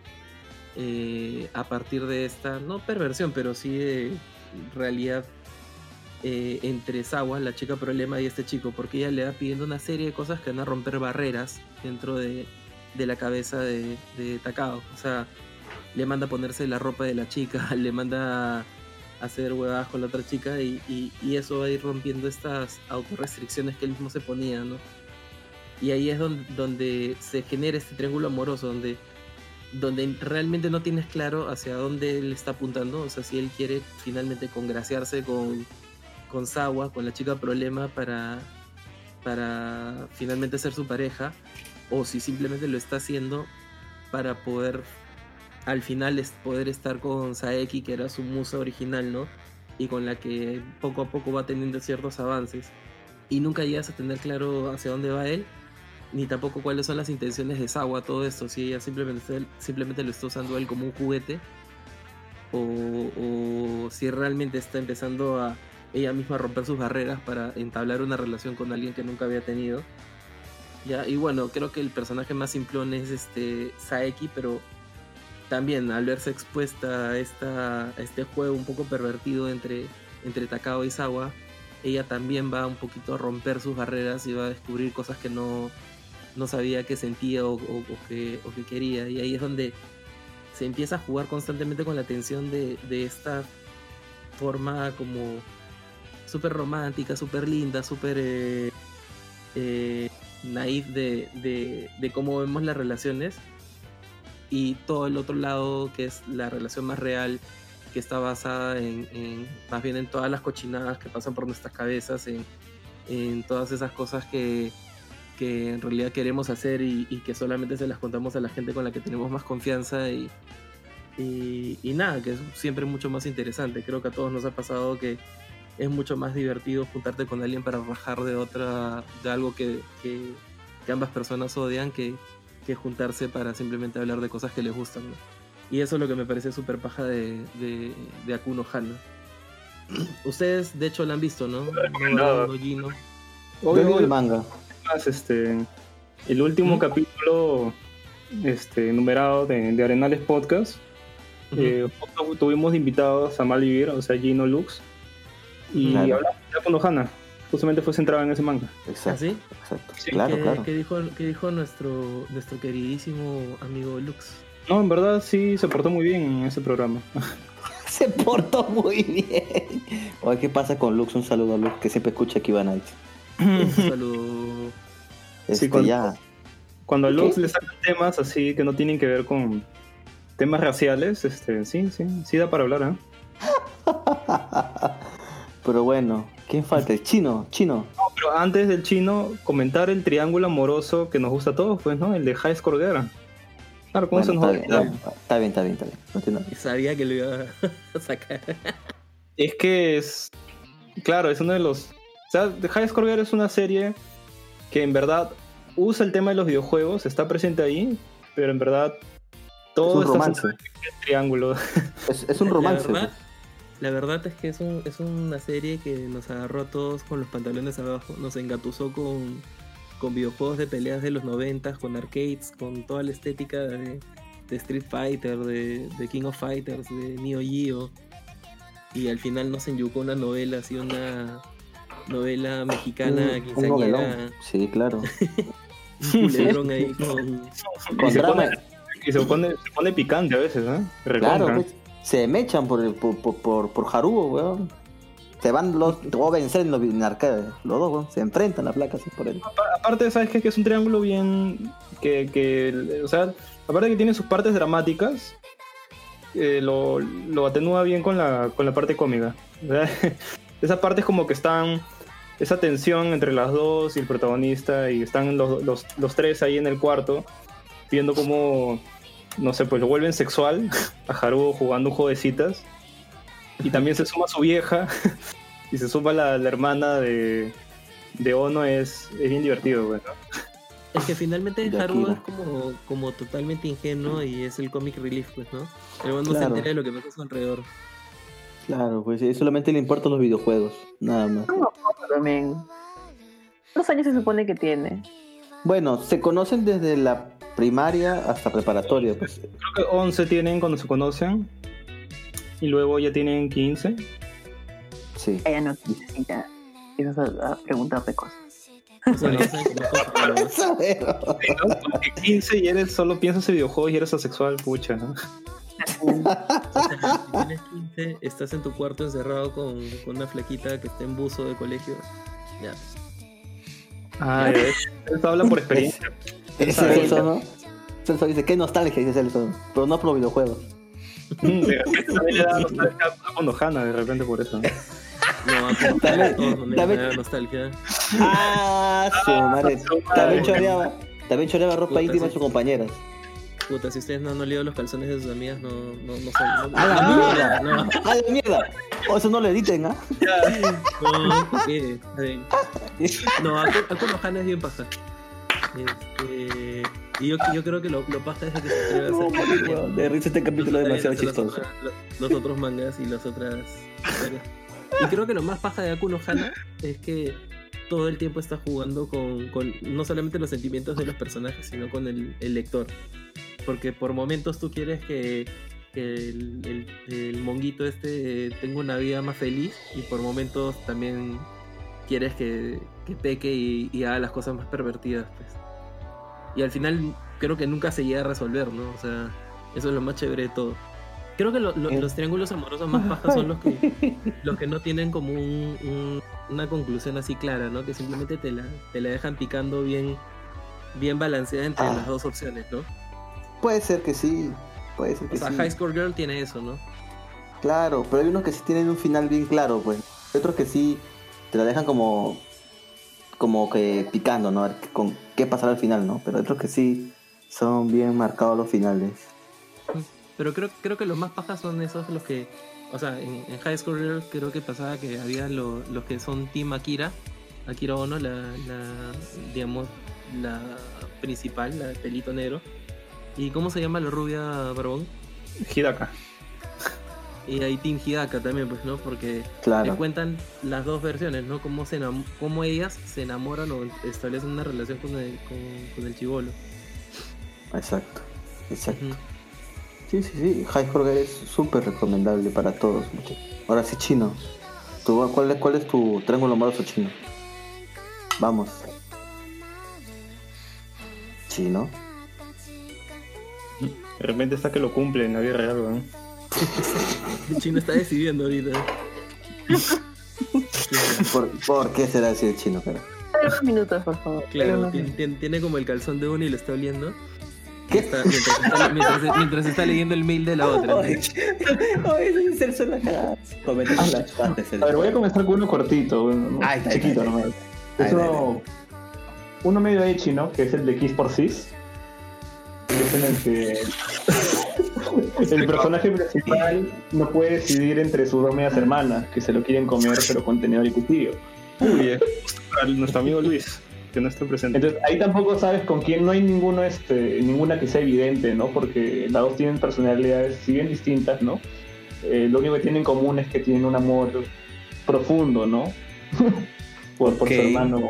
B: eh, a partir de esta, no perversión, pero sí de realidad eh, entre Sawa, la chica problema, y este chico, porque ella le va pidiendo una serie de cosas que van a romper barreras dentro de, la cabeza de, de Takao. O sea, le manda a ponerse la ropa de la chica, le manda hacer huevadas con la otra chica y, y- y eso va a ir rompiendo estas autorrestricciones que él mismo se ponía, ¿no? Y ahí es donde, se genera este triángulo amoroso, donde, donde realmente no tienes claro hacia dónde él está apuntando, o sea, si él quiere finalmente congraciarse con, con Sawa, con la chica problema, para, para finalmente ser su pareja, o si simplemente lo está haciendo para poder al final es poder estar con Saeki, que era su musa original, ¿no? Y con la que poco a poco va teniendo ciertos avances. Y nunca llegas a tener claro hacia dónde va él, ni tampoco cuáles son las intenciones de Sawa, todo esto. Si ella simplemente, simplemente lo está usando él como un juguete, o, o si realmente está empezando a ella misma a romper sus barreras para entablar una relación con alguien que nunca había tenido. Ya, y bueno, creo que el personaje más simplón es este Saeki, pero también al verse expuesta a, esta, a este juego un poco pervertido entre, entre Takao y Sawa, ella también va un poquito a romper sus barreras y va a descubrir cosas que no, no sabía que sentía o, o- que, quería. Y ahí es donde se empieza a jugar constantemente con la tensión de, de esta forma como súper romántica, súper linda, súper eh, eh, de, de, de cómo vemos las relaciones. Y todo el otro lado, que es la relación más real, que está basada en, más bien en todas las cochinadas que pasan por nuestras cabezas, en, en todas esas cosas que, que en realidad queremos hacer y, que solamente se las contamos a la gente con la que tenemos más confianza y, y, y nada, que es siempre mucho más interesante. Creo que a todos nos ha pasado que es mucho más divertido juntarte con alguien para rajar de otra, de algo que, que, que ambas personas odian que, que juntarse para simplemente hablar de cosas que les gustan. ¿no? Y eso es lo que me parece súper paja de, de, de Akuno Hana. Ustedes, de hecho, la han visto, ¿no? No, no, Gino.
A: Obvio,
C: el manga.
A: más, este, el último
B: ¿Mm?
A: capítulo este, numerado de, de Arenales Podcast, eh, tuvimos de invitados a Malvivir, o sea, Gino Lux, y
C: Claro.
A: hablamos ya con Ohana. Justamente fue centrado en ese manga.
C: Exacto,
B: ¿Así?
C: exacto.
A: Sí,
C: claro,
B: ¿Qué,
C: claro.
B: qué dijo, qué dijo nuestro, nuestro queridísimo amigo Lux?
A: No, en verdad sí se portó muy bien en ese programa.
C: Se portó muy bien. Oye, ¿qué pasa con Lux? Un saludo a Lux, que siempre escucha aquí Van.
B: Un saludo.
C: Este,
A: cuando-
C: ya.
A: Cuando a
C: ¿Qué?
A: Lux le sacan temas así que no tienen que ver con temas raciales, este, sí, sí, sí da para hablar, ¿eh?
C: Pero bueno, ¿quién falta? El chino, chino.
A: No, pero antes del chino, comentar el triángulo amoroso que nos gusta a todos, pues, ¿no? El de High Girl. Claro, ¿cómo se
C: Bueno,
A: nos
C: está, bien, está bien, está bien, está bien. No tiene nada.
B: Sabía que lo iba a sacar.
A: Es que es. Claro, es uno de los. O sea, The High Girl es una serie que en verdad usa el tema de los videojuegos, está presente ahí, pero en verdad todo
C: Es un
A: está
C: romance.
A: en el triángulo.
C: Es, es un romance.
B: La verdad, es que es, un- es una serie que nos agarró a todos con los pantalones abajo, nos engatusó con, con videojuegos de peleas de los 90, con arcades, con toda la estética de, de Street Fighter, de, de King of Fighters, de Neo Geo. Y al final nos enyucó una novela, así una novela mexicana,
C: Un- un
B: quinceañera,
C: novelón. Sí, claro.
B: un ahí con...
C: Con
A: y, se
C: drama.
A: pone, y se pone, se pone picante a veces, ¿eh? Recontra.
C: Claro, pues, se mechan por, el- por, por, por, por Haruo, weón. Se van los. Te voy a vencer en, los, en arcade. Los dos, weón. Se enfrentan la placa así por él.
A: Apa- Aparte, ¿sabes qué? Que es un triángulo bien. Que, que, o sea, aparte que tiene sus partes dramáticas, eh, lo, lo atenúa bien con la, con la parte cómica. O sea, Esas partes como que están. Esa tensión entre las dos y el protagonista, y están los, los, los tres ahí en el cuarto, viendo cómo, no sé, pues lo vuelven sexual a Haruo jugando un juego de citas. Y también se suma su vieja, y se suma la, la hermana de, de Ono, es, es bien divertido, güey, ¿no?
B: Es que finalmente Haruo es como, como totalmente ingenuo y es el comic relief, pues, ¿no? El no se
C: Claro.
B: entera de lo que pasa a su alrededor.
C: Claro, pues sí, solamente le importan los videojuegos. Nada más.
E: No también. ¿Cuántos años se supone que tiene?
C: Bueno, se conocen desde la primaria hasta preparatoria, pues.
A: Creo que 11 tienen cuando se conocen. Y luego ya tienen 15.
C: Sí.
E: Ella no necesita empiezas a, a preguntarte cosas.
A: Porque 15 y eres solo piensas en videojuegos y eres asexual, pucha, ¿no?
B: O sea, si tienes 15, estás en tu cuarto encerrado con, con una flaquita que está en buzo de colegio. Ya.
A: Ah, Esto habla por experiencia.
C: Ese Celso, ¿no? Celso dice, qué nostalgia, dice Celso. Pero no por los videojuegos.
A: Mm, también le da nostalgia a de repente por eso. ¿no?
B: No, a
C: dame-
B: da nostalgia.
C: Ah, su madre.
A: su madre.
C: También choreaba, también choreaba ropa
B: Puta,
C: íntima
B: sí.
C: sus compañeras.
B: Puta, si ustedes no han olido los calzones de sus amigas, no, no, no son. No,
C: ¡A la
B: no,
C: mierda!
B: No,
C: ¡A la mierda! O eso no lo editen, ¿ah?
B: no. Está bien. No, Aku- Akuno Hana es bien paja. Este, y yo, yo creo que lo, lo pasa es que se atreve a hacer
C: No, de risa este capítulo es demasiado
B: los,
C: chistoso.
B: los, los otros mangas y las otras historias. Y creo que lo más paja de Akuno Hana es que todo el tiempo está jugando con, con no solamente los sentimientos de los personajes, sino con el, el lector. Porque por momentos tú quieres que, que el, el- el monguito este eh, tenga una vida más feliz y por momentos también quieres que, que peque y, y haga las cosas más pervertidas. Pues. Y al final creo que nunca se llega a resolver, ¿no? O sea, eso es lo más chévere de todo. Creo que lo- lo-
C: Eh.
B: los triángulos amorosos más pajas son los que, los que no tienen como un- un- una conclusión así clara, ¿no? Que simplemente te la, te la dejan picando bien, bien balanceada entre
C: Ah.
B: las dos opciones, ¿no?
C: Puede ser que sí, puede ser que
B: O sea,
C: sí.
B: High Score Girl tiene eso, ¿no?
C: Claro, pero hay unos que sí tienen un final bien claro, pues. Hay otros que sí te la dejan como como que picando, ¿no? A ver con qué pasará al final, ¿no? Pero otros que sí son bien marcados los finales.
B: Pero creo, creo que los más pajas son esos los que. O sea, en, en High Girl creo que pasaba que había lo- los que son Team Akira. Akira Ono, la, la digamos, la principal, la de pelito negro. ¿Y cómo se llama la rubia barbón?
A: Hidaka.
B: Y hay Team Hidaka también, pues, ¿no? Porque te
C: Claro.
B: cuentan las dos versiones, ¿no? Cómo, se enam- cómo ellas se enamoran o establecen una relación con el, con, con el chivolo.
C: Exacto. Exacto. Sí, sí, sí. High Score Girl es súper recomendable para todos, muchachos. Ahora sí, chino. ¿Tú, cuál, es, ¿Cuál es tu triángulo amoroso chino? Vamos. Chino.
A: De repente está que lo cumple en la vida real, weón.
B: El chino está decidiendo ahorita.
C: ¿Por, por qué será así el chino, cara?
E: Unos minutos, por favor.
B: Claro, tiene, tiene- tiene como el calzón de uno y lo está oliendo.
C: ¿Qué?
B: Está- mientras, está, mientras- mientras está leyendo el mail de la otra. ¿no?
C: Oye. Comete las partes, el-
D: A ver, voy a comenzar con uno cortito, uno
C: Ahí está, ahí
D: chiquito nomás. Uno, uno medio echi, ¿no? Que es el de Kiss por Sis. Es en el que el personaje principal no puede decidir entre sus dos medias hermanas, que se lo quieren comer pero con tenedor y cuchillo.
A: Uy, eh, nuestro amigo Luis, que no está presente.
D: Entonces ahí tampoco sabes con quién, no hay ninguno, este, ninguna que sea evidente, ¿no? Porque las dos tienen personalidades, si bien distintas, ¿no? Eh, lo único que tienen en común es que tienen un amor profundo, ¿no? por, por su hermano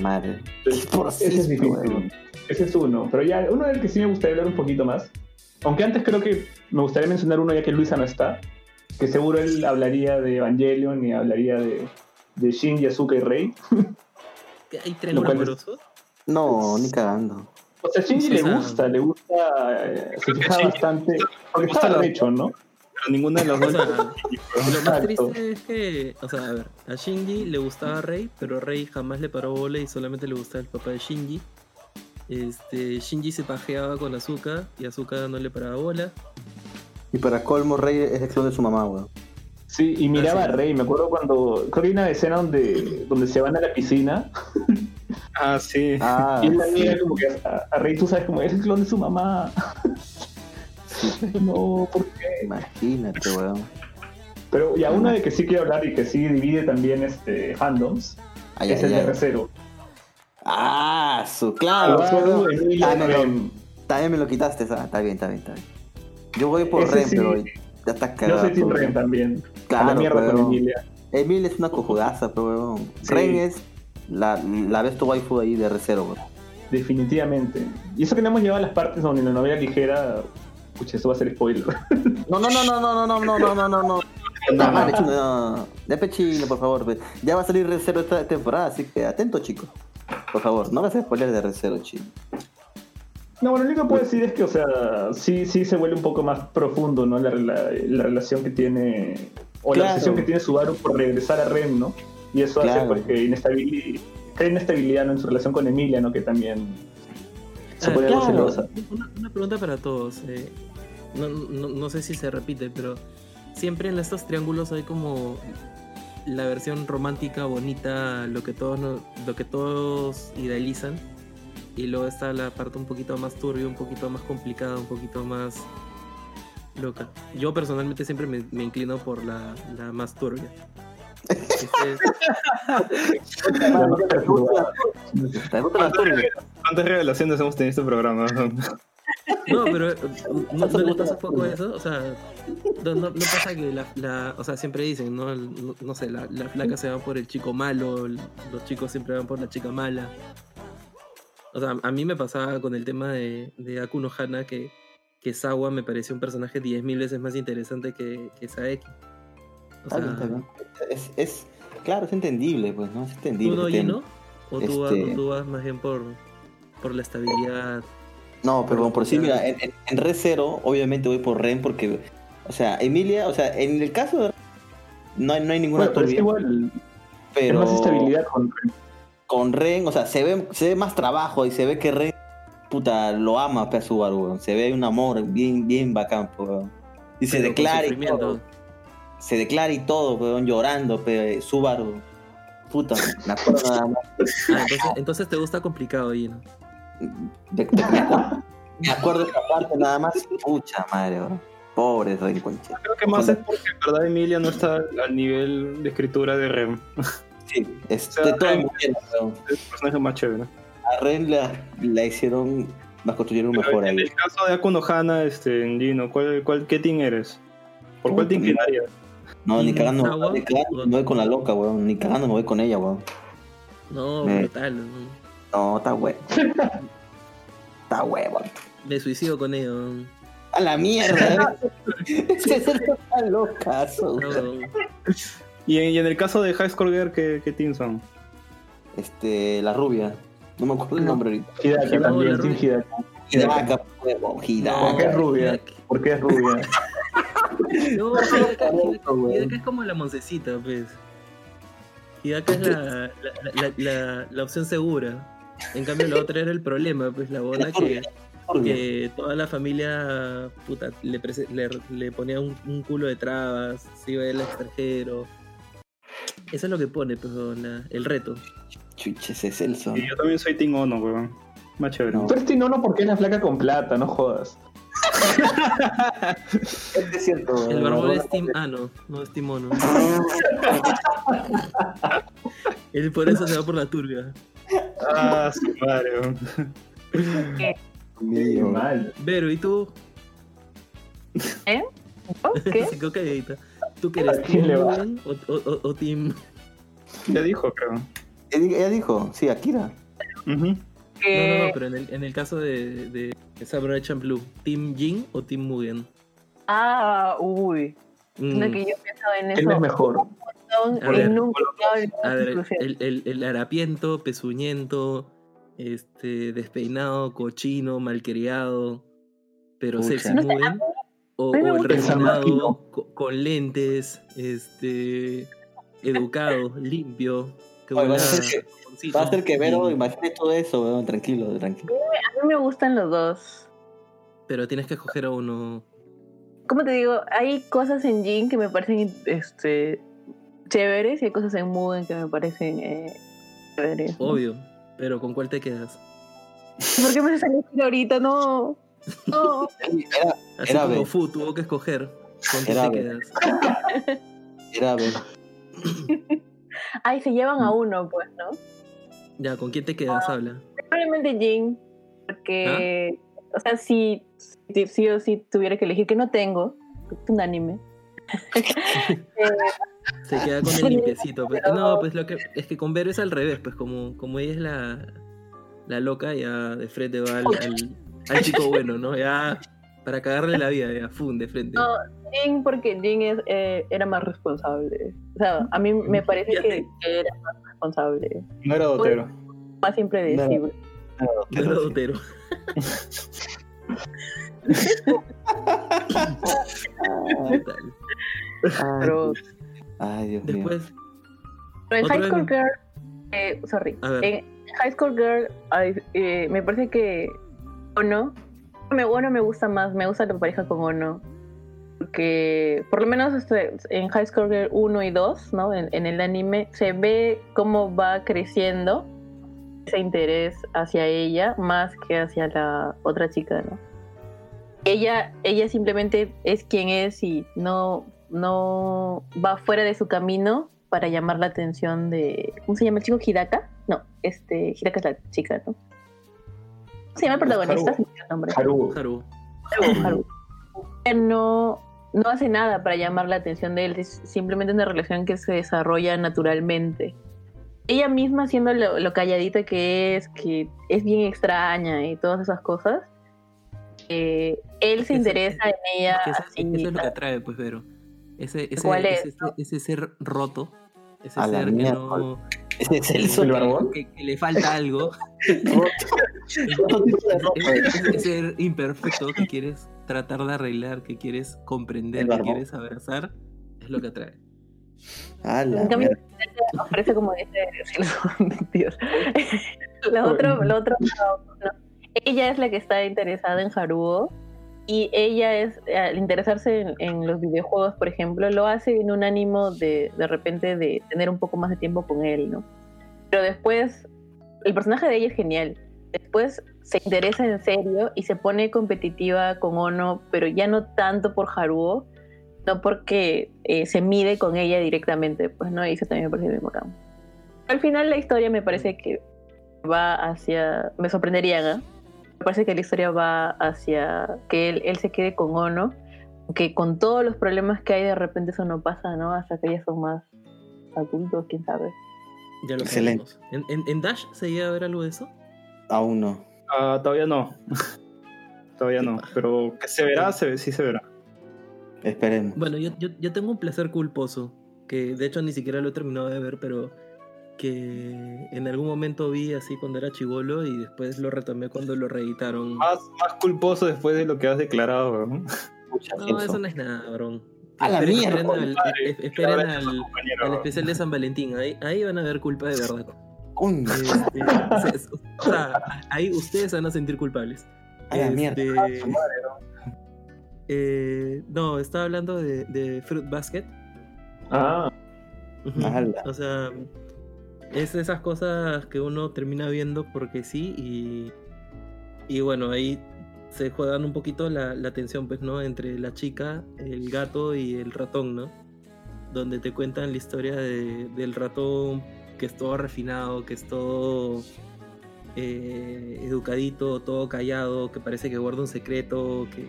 C: madre.
D: Entonces,
C: Por
D: ese es
C: weón.
D: Ese es uno. Pero ya, uno del que sí me gustaría hablar un poquito más. Aunque antes creo que me gustaría mencionar uno ya que Luisa no está. Que seguro él hablaría de Evangelion y hablaría de, de Shin, y Rei.
B: ¿Hay triángulo
D: Lo
B: amoroso?
C: No, ni cagando.
D: O sea, a Shinji
B: O
D: le gusta, le gusta, eh, se fija bastante. Porque
A: gusta
D: está
A: la-
D: hecho, ¿no?
A: Pero ninguna de las
B: O
A: dos.
B: sea, lo más triste es que, o sea, a ver, a Shinji le gustaba Rey, pero Rey jamás le paró bola y solamente le gustaba el papá de Shinji. Este, Shinji se pajeaba con Azuka y Azuka no le paraba bola.
C: Y para colmo, Rey es el clon de su mamá, weón.
D: Sí, y miraba a. Rey. Me acuerdo cuando. Creo que hay una escena donde, donde se van a la piscina.
A: Ah, sí.
C: Ah,
D: Y él la mira como que a, a Rey, tú sabes, como es el clon de su mamá. no, ¿por qué?
C: imagínate, weón.
D: Pero ya uno de que sí quiero hablar y que sí divide también este fandoms
C: Ay,
D: es
C: ay,
D: el de
C: ay.
D: Recero.
C: Ah, su, claro.
D: Emilia,
C: Ah, no, no.
D: Rem.
C: También me lo quitaste, ah, está bien, está bien, está bien. Yo voy por
D: Ese sí.
C: pero ya está
D: Yo
C: cagado.
D: soy Team
C: weón.
D: Ren también. a
C: Claro,
D: la mierda
C: pero-
D: con Emilia.
C: Emil es una cojudaza, pero weón.
D: Sí.
C: Ren es la, la ves tu waifu ahí de recero, weón.
D: Definitivamente. Y eso que no hemos llevado a las partes donde la novela ligera. Pucha, eso va a ser spoiler.
C: No, no, no, no, no, no, no, no, no, no, no. No, vale, chino, no. De pechino, por favor. pues. Ya va a salir Recero esta temporada, así que atento, chicos. Por favor, no me hagas spoilers de Recero, chino.
D: No, bueno, lo único que puedo decir es que, o sea, sí, sí se vuelve un poco más profundo, ¿no? La, la- la relación que tiene, o la obsesión que tiene Subaru por regresar a Rem, ¿no? Y eso hace pues, que inestabilidad, crea inestabilidad ¿no? en su relación con Emilia, ¿no? Que también se
B: Ah,
D: pone algo
C: claro.
D: celosa.
B: Una, una pregunta para todos. eh, no, no- no sé si se repite, pero siempre en estos triángulos hay como la versión romántica, bonita, lo que todos, no- lo que todos idealizan. Y luego está la parte un poquito más turbia, un poquito más complicada, un poquito más loca. Yo personalmente siempre me, me inclino por la, la más turbia.
A: ¿Cuántas revelaciones hemos tenido en este programa?
B: No, pero eh, ¿no, no le pasa poco eso? O sea, no, no, no pasa que la, la- O sea, siempre dicen, ¿no? No, no sé, la, la flaca se va por el chico malo, los chicos siempre van por la chica mala. O sea, a mí me pasaba con el tema de, de Aku no Hana que, que Sawa me pareció un personaje 10.000 veces más interesante que, que Saeki. O
C: Está bien,
B: sea,
C: está bien. Es, es, claro, es entendible, pues, ¿no? Es entendible.
B: ¿tú no, Gino? ¿O tú, vas,
C: Este-
B: o tú vas más bien por, por la estabilidad?
C: No, pero
B: Por
C: por sí, mira, en, en, en Re Zero, obviamente voy por Ren porque, o sea, Emilia, o sea, en el caso de no hay, no hay ninguna
D: Bueno, pero es
C: turbia,
D: igual,
C: pero
D: más estabilidad con
C: con Ren, o sea, se ve, se ve más trabajo y se ve que Ren, puta, lo ama a Subaru, weón. se ve un amor bien, bien bacán, pues, weón. Y se
B: pero
C: declara y todo, se declara y todo, weón, llorando, pero Subaru, puta, me acuerdo nada más.
B: Ah, entonces, entonces te gusta complicado, Gino.
C: De- de- me acuerdo- me acuerdo esta parte nada más, pucha madre, weón. Pobre Ren, concha.
A: Creo que más es porque en verdad Emilia no está al nivel de escritura de Rem.
C: Sí, es
A: O sea,
C: de todo muy bien.
A: Es el personaje más chévere.
C: A Ren la, la hicieron, la construyeron
A: Pero
C: mejor
A: en
C: ahí.
A: el caso de Akuno Hana, este, Gino, ¿cuál, cuál, ¿qué team eres? ¿Por cuál te inclinarías?
C: No, ni
B: ¿Y
C: cagando,
B: Sawa?
C: ni cagando me voy con la loca, weón. Ni cagando me voy con ella, weón.
B: No,
C: Me-
B: brutal. ¿no?
C: No, está huevo. está huevo.
B: Me suicido con ello.
C: A la mierda. Locazo.
B: No,
A: Y en, y en el caso de High School Girl, ¿qué, qué team son?
C: Este, la rubia. No me acuerdo el nombre ahorita.
D: Hidaka
B: No,
D: también, Team. Hidaka.
C: Hidaka, huevo,
D: ¿Por qué es
C: Hidaka.
D: rubia? ¿Por qué es rubia?
B: No, Hidaka, Hidaka-. Hidaka es como la moncecita, pues. Hidaka es la, la, la, la, la opción segura. En cambio, la otra era el problema, pues la bona que, toda la familia puta, le, prese- le, le ponía un, un culo de trabas, se iba al extranjero. Eso es lo que pone, pues, la- el reto.
C: Chucha, ese es Celso.
A: Y yo también soy Team Ono, weón. Más chévere.
C: No.
D: Pero este no, no, porque es la flaca con plata, no jodas.
C: Es cierto.
B: El barbón es Team Ano, no es Team Ono. Él por eso se va por la turbia.
A: Ah, su madre, weón.
C: Mío.
D: Mal.
B: Vero, ¿y tú?
E: ¿Eh? ¿Oh? ¿Qué?
B: ¿Tú que eres
D: ¿A quién
B: Team
D: le va?
B: Mugen o, o, o- o Team...?
A: Ya dijo, creo.
C: Ella dijo, sí, Akira.
A: Ujú.
B: No, no,
E: Que
B: no, pero en el, en el caso de, de Samurai Champloo, ¿Team Jin o Team Mugen?
E: Ah, uy.
B: Mm,
E: No, que yo he pensado en
D: ¿Quién es
E: eso.
D: mejor?
E: Son-
B: A ver,
E: a
B: ver, el, el, el harapiento, pezuñento, este, despeinado, cochino, malcriado, pero
C: Pucha.
B: sexy
E: No sé,
B: Mugen. O, el co- con lentes, este, educado, limpio, que
C: Oye,
B: huele
C: va a ser que-
B: jamoncito.
C: Va a ser que Vero
B: Y-
C: imagine todo eso, weón. Tranquilo, tranquilo.
E: A mí me gustan los dos.
B: Pero tienes que escoger a uno.
E: ¿Cómo te digo? Hay cosas en Jin que me parecen este, chéveres y hay cosas en Mugen que me parecen eh, chéveres.
B: Obvio. Pero ¿con cuál te quedas?
E: ¿Por qué me haces elegir ahorita? No. No.
C: Era,
B: Así
C: Era
B: como
C: Vero.
B: Fu tuvo que escoger. ¿Con qué
C: Era
B: te quedas?
C: era Vero.
E: Ay, se llevan a uno, pues, ¿no?
B: Ya, ¿con quién te quedas? Habla.
E: Probablemente Jin, porque,
B: ¿Ah?
E: o sea, si, si o sí tuviera que elegir, que no tengo, es un anime.
B: Se queda con el limpiecito. pues. No, pues lo que es que con Vero es al revés, pues como, como ella es la, la loca, ya de frente va al, al, al chico bueno, ¿no? Ya para cagarle la vida, ya, fun, de frente.
E: No, Jin, porque Jin es, eh, era más responsable. O sea, a mí me parece
B: Ya
E: que,
B: te-
E: que era más responsable,
A: No era dotero.
E: más impredecible.
B: No era dotero.
E: Pero,
C: Ay, Dios mío.
B: Después,
E: pero en High School. Girl, eh, sorry, en High School Girl eh, me parece que Ono, me, Ono me gusta más, me gusta la pareja con Ono. Porque por lo menos este, en High School Girl 1 y 2, ¿no? En, en el anime, se ve cómo va creciendo ese interés hacia ella más que hacia la otra chica, ¿no? Ella, ella simplemente es quien es y no, no va fuera de su camino para llamar la atención de. ¿Cómo se llama el chico? Hidaka. No, este. Hidaka es la chica, ¿no? ¿Cómo se llama el protagonista?
D: Haru. Haru.
B: Haru.
E: Haru, Haru. Ella no, no hace nada para llamar la atención de él, es simplemente una relación que se desarrolla naturalmente. Ella misma siendo lo, lo calladita que es, que es bien extraña y todas esas cosas, eh, él se
B: Ese-
E: interesa en ella.
B: Es que eso,
E: así,
B: eso es lo que atrae, pues, Vero. Ese, ese,
E: ¿Cuál
B: ese,
E: es,
B: ese- ese ser roto, ese
C: A
B: ser que no.
C: Ese es el.
D: ¿El barbón?
B: que, que le falta algo. Ese ser imperfecto que quieres tratar de arreglar, que quieres comprender, que quieres abrazar, es lo que atrae.
C: A la
E: En cambio,
C: mierda.
E: ofrece como dice Dios. la otra, la otra no, no. ella es la que está interesada en Haruo y ella es al interesarse en, en los videojuegos por ejemplo lo hace en un ánimo de de repente de tener un poco más de tiempo con él no pero después el personaje de ella es genial después se interesa en serio y se pone competitiva con Ono pero ya no tanto por Haruo no porque eh, se mide con ella directamente, pues no, y eso también me parece bien bacán. Al final la historia me parece que va hacia, me sorprendería, ¿no? Me parece que la historia va hacia que él, él se quede con Ono, que con todos los problemas que hay de repente eso no pasa, ¿no? Hasta que ellas son más adultos, quién sabe.
B: Ya lo
C: Excelente.
B: ¿En, en, en Dash se llega a ver algo de eso?
C: Aún no.
A: Ah, todavía no. todavía no. Pero que se verá, se sí se verá.
C: Esperemos.
B: Bueno, yo, yo, yo tengo un placer culposo, que de hecho ni siquiera lo he terminado de ver, pero que en algún momento vi así cuando era chivolo y después lo retomé cuando lo reeditaron.
A: Más, más culposo después de lo que has declarado.
C: Mucha
B: No, eso no es nada, bro.
C: A la
B: Esperen-
C: mierda,
B: esperen al- esperen al, especial de San Valentín. Ahí, ahí van a ver culpa de verdad. Este, o sea, ahí ustedes van a sentir culpables.
C: A la mierda.
B: Eh, no, estaba hablando de, de Fruit Basket.
D: Ah.
B: O sea, es esas cosas que uno termina viendo porque sí y, y bueno, ahí se juegan un poquito la, la tensión, pues, ¿no? Entre la chica, el gato y el ratón, ¿no? Donde te cuentan la historia de- del ratón que es todo refinado, que es todo eh, educadito, todo callado, que parece que guarda un secreto, que,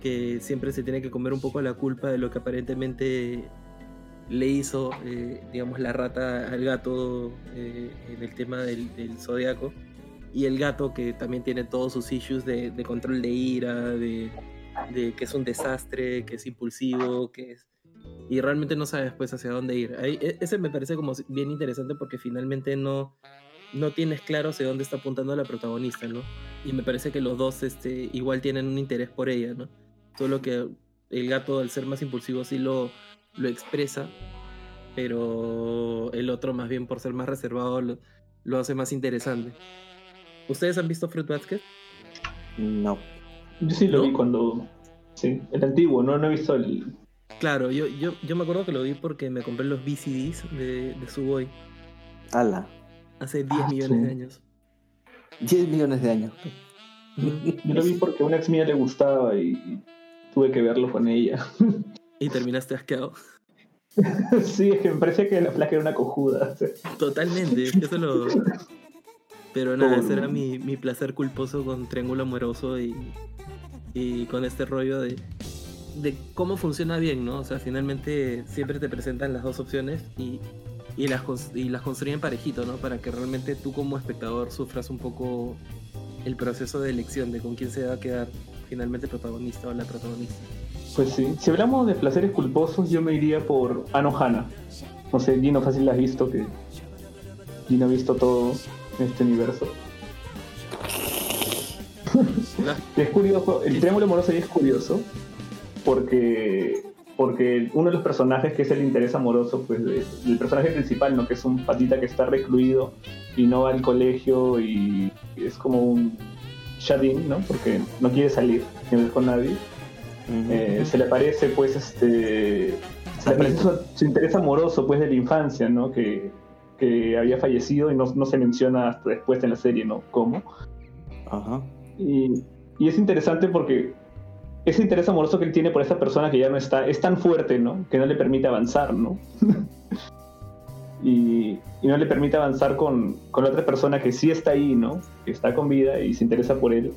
B: que siempre se tiene que comer un poco la culpa de lo que aparentemente le hizo, eh, digamos, la rata al gato eh, en el tema del, del zodiaco. Y el gato que también tiene todos sus issues de, de control de ira, de, de que es un desastre, que es impulsivo, que es... Y realmente no sabes pues hacia dónde ir. Ahí, e- ese me parece como bien interesante porque finalmente no, no tienes claro hacia dónde está apuntando la protagonista, ¿no? Y me parece que los dos este, igual tienen un interés por ella, ¿no? Solo que el gato al ser más impulsivo sí lo, lo expresa, pero el otro más bien por ser más reservado lo, lo hace más interesante. ¿Ustedes han visto Fruit Basket?
C: No.
D: yo sí lo
B: ¿No?
D: vi cuando. Sí, el antiguo, no, no he visto el.
B: Claro, yo, yo, yo me acuerdo que lo vi porque me compré los VCDs de, de Sugoi
C: Ala.
B: hace 10
D: Ah,
B: millones
D: sí.
B: de años.
C: 10 millones de años.
D: Yo lo vi porque a una ex mía le gustaba y tuve que verlo con ella.
B: Y terminaste asqueado.
D: sí, es que me parecía que la flaca era una cojuda.
B: Totalmente, eso lo... Pero nada, ese era mi, mi placer culposo con Triángulo Amoroso y, y con este rollo de, de cómo funciona bien, ¿no? O sea, finalmente siempre te presentan las dos opciones y, y, las, y las construyen parejito, ¿no? Para que realmente tú como espectador sufras un poco el proceso de elección de con quién se va a quedar finalmente el protagonista o la protagonista.
D: Pues sí, si hablamos de placeres culposos, yo me iría por Anohana. No sé, Gino fácil la has visto, que Gino ha visto todo este universo. Es curioso, el triángulo amoroso ahí es curioso, porque porque uno de los personajes que es el interés amoroso, pues del personaje principal, ¿no? Que es un patita que está recluido y no va al colegio y es como un shut-in, ¿no? Porque no quiere salir ni ver con nadie. Eh, se le aparece pues este se le aparece su, su interés amoroso pues de la infancia no que, que había fallecido y no, no se menciona hasta después en la serie no cómo
C: Ajá.
D: y, y es interesante porque ese interés amoroso que él tiene por esa persona que ya no está es tan fuerte no que no le permite avanzar no y, y no le permite avanzar con, con la otra persona que sí está ahí, ¿no? Que está con vida y se interesa por él.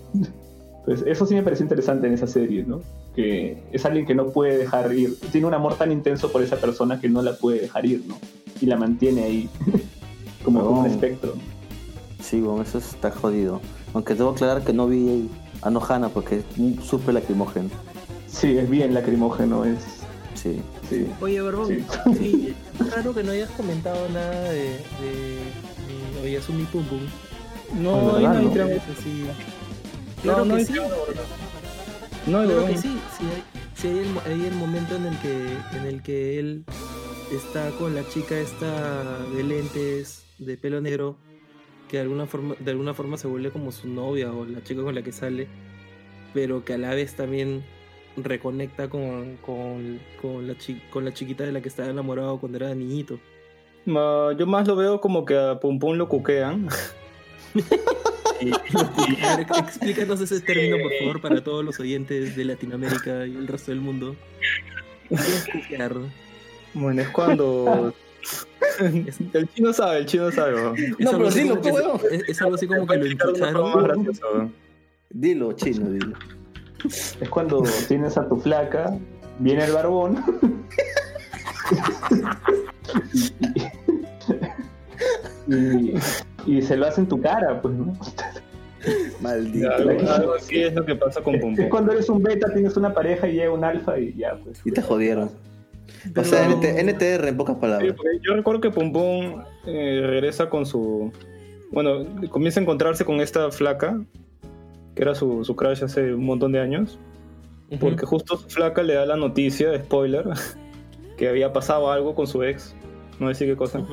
D: Pues eso sí me parece interesante en esa serie, ¿no? Que es alguien que no puede dejar ir, tiene un amor tan intenso por esa persona que no la puede dejar ir, ¿no? Y la mantiene ahí, como, como un espectro.
C: Sí, bueno, eso está jodido. Aunque debo aclarar que no vi a Nohana porque es un súper lacrimógeno.
D: Sí, es bien lacrimógeno, es...
C: Sí.
D: Sí.
B: Oye, Barbón,
D: Sí.
B: sí. Raro que no hayas comentado nada de, de, de Oyasumi Pum Pum.
A: No, ahí
D: verdad,
A: no hay.
D: No,
B: Claro
A: no
B: que
A: hay
B: sí.
A: No,
B: Claro que sí, sí hay, sí hay el, hay el momento en el que en el que él está con la chica esta de lentes, de pelo negro, que de alguna forma, de alguna forma se vuelve como su novia o la chica con la que sale, pero que a la vez también reconecta con, con, con la, chi- con la chiquita de la que estaba enamorado cuando era niñito.
A: Yo más lo veo como que a Pum Pum lo cuquean.
B: Explícanos ese término, por favor, para todos los oyentes de Latinoamérica y el resto del mundo. ¿Qué es cuquear?
A: Bueno, es cuando. el chino sabe, el chino sabe.
C: No, pero
B: que
C: pues,
B: se- es, es algo así como que lo
A: weón.
C: Dilo, chino, dilo.
D: Es cuando tienes a tu flaca, viene el barbón. y, y se lo hace en tu cara, pues, ¿no?
C: Maldito.
A: Algo algo así es lo que pasa con Pum
D: Es cuando eres un beta, tienes una pareja y llega un alfa y ya, pues.
C: Y te jodieron. O sea, NT NTR en pocas palabras.
A: porque yo recuerdo que Pum eh, regresa con su. Bueno, comienza a encontrarse con esta flaca, que era su, su crush hace un montón de años. Porque justo su flaca le da la noticia, spoiler, que había pasado algo con su ex. No decir qué cosa.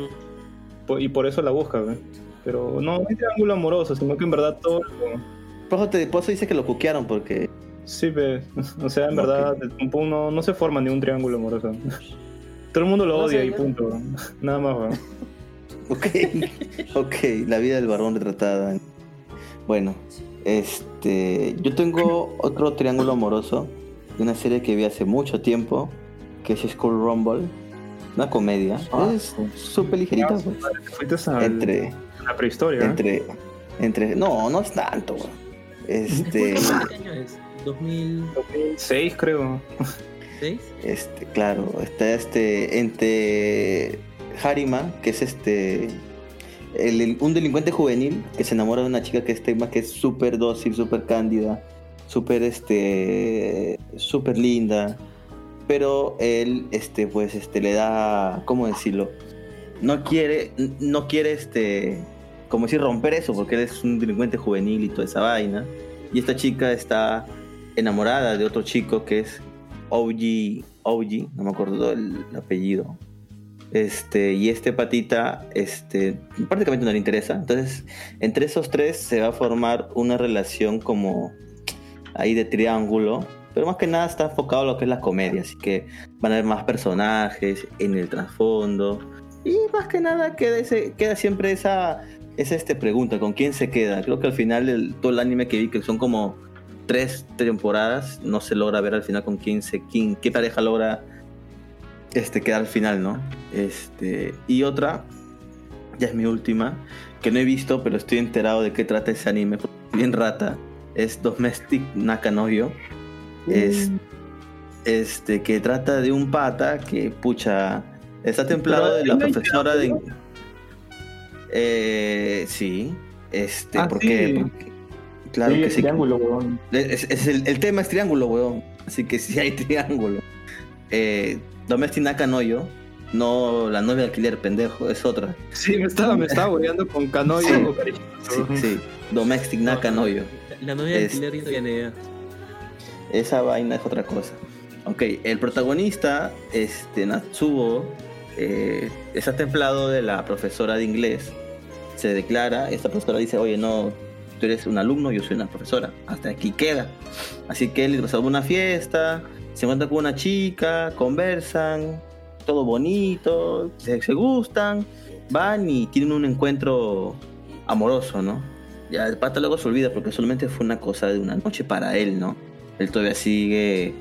A: Y por eso la busca, güey. Pero no, no hay triángulo amoroso, sino que en verdad todo. lo-
C: Por eso, te- por eso dice que lo cuquearon, porque.
A: Sí, pues, o sea, en verdad, Pum no, no se forma ni un triángulo amoroso. Todo el mundo lo
B: No
A: odia
B: sé,
A: y punto. Nada más, güey.
C: Ok, ok, la vida del varón retratada. Bueno, este. Yo tengo otro triángulo amoroso de una serie que vi hace mucho tiempo, que es School Rumble. Una comedia.
D: Ah,
C: es súper ligerita, pues.
A: Fuiste a
C: Entre.
A: la prehistoria. ¿eh?
C: Entre. Entre. No, no es tanto, güey. Este.
B: ¿Qué año es? ¿2006?
A: 2006, creo.
C: Este, claro, está este entre Harima, que es este el- un delincuente juvenil que se enamora de una chica que es tema que es súper dócil, súper cándida, súper este súper linda, pero él este pues este le da ¿cómo decirlo? No quiere no quiere este como decir romper eso porque él es un delincuente juvenil y toda esa vaina. Y esta chica está enamorada de otro chico que es OG, OG, no me acuerdo el apellido. Este, y este patita, este, prácticamente no le interesa. Entonces, entre esos tres se va a formar una relación como ahí de triángulo. Pero más que nada está enfocado a lo que es la comedia. Así que van a haber más personajes en el trasfondo. Y más que nada queda, queda siempre esa, esa este, pregunta, ¿con quién se queda? Creo que al final todo el anime que vi, que son como tres temporadas no se logra ver al final con quién se quién qué pareja logra este quedar al final no este y otra ya es mi última que no he visto pero estoy enterado de qué trata ese anime bien rata es Domestic Nakanoyo es este que trata de un pata que pucha está templado de la
A: ¿no hay
C: profesora de eh, sí este
A: Ah,
C: porque,
A: sí.
C: porque- claro
D: sí,
C: que sí
D: triángulo, weón.
C: es, es el, el tema es triángulo, weón. Así que sí hay triángulo. Eh, Domestic Nakanoyo, no la novia de alquiler, pendejo, es otra.
A: Sí, me estaba, me estaba boleando con Canoyo
C: Sí.
A: o.
C: Sí, sí. Domestic Nakanoyo.
B: La novia de
C: Es-
B: alquiler ya no tiene idea.
C: Esa vaina es otra cosa. Ok, el protagonista, este, Natsubo, eh, está templado de la profesora de inglés. Se declara, esta profesora dice, oye, no, tú eres un alumno, yo soy una profesora. Hasta aquí queda. Así que él reserva una fiesta, se encuentra con una chica, conversan, todo bonito, se, se gustan, van y tienen un encuentro amoroso, ¿no? Ya el pata luego se olvida porque solamente fue una cosa de una noche para él, ¿no? Él todavía sigue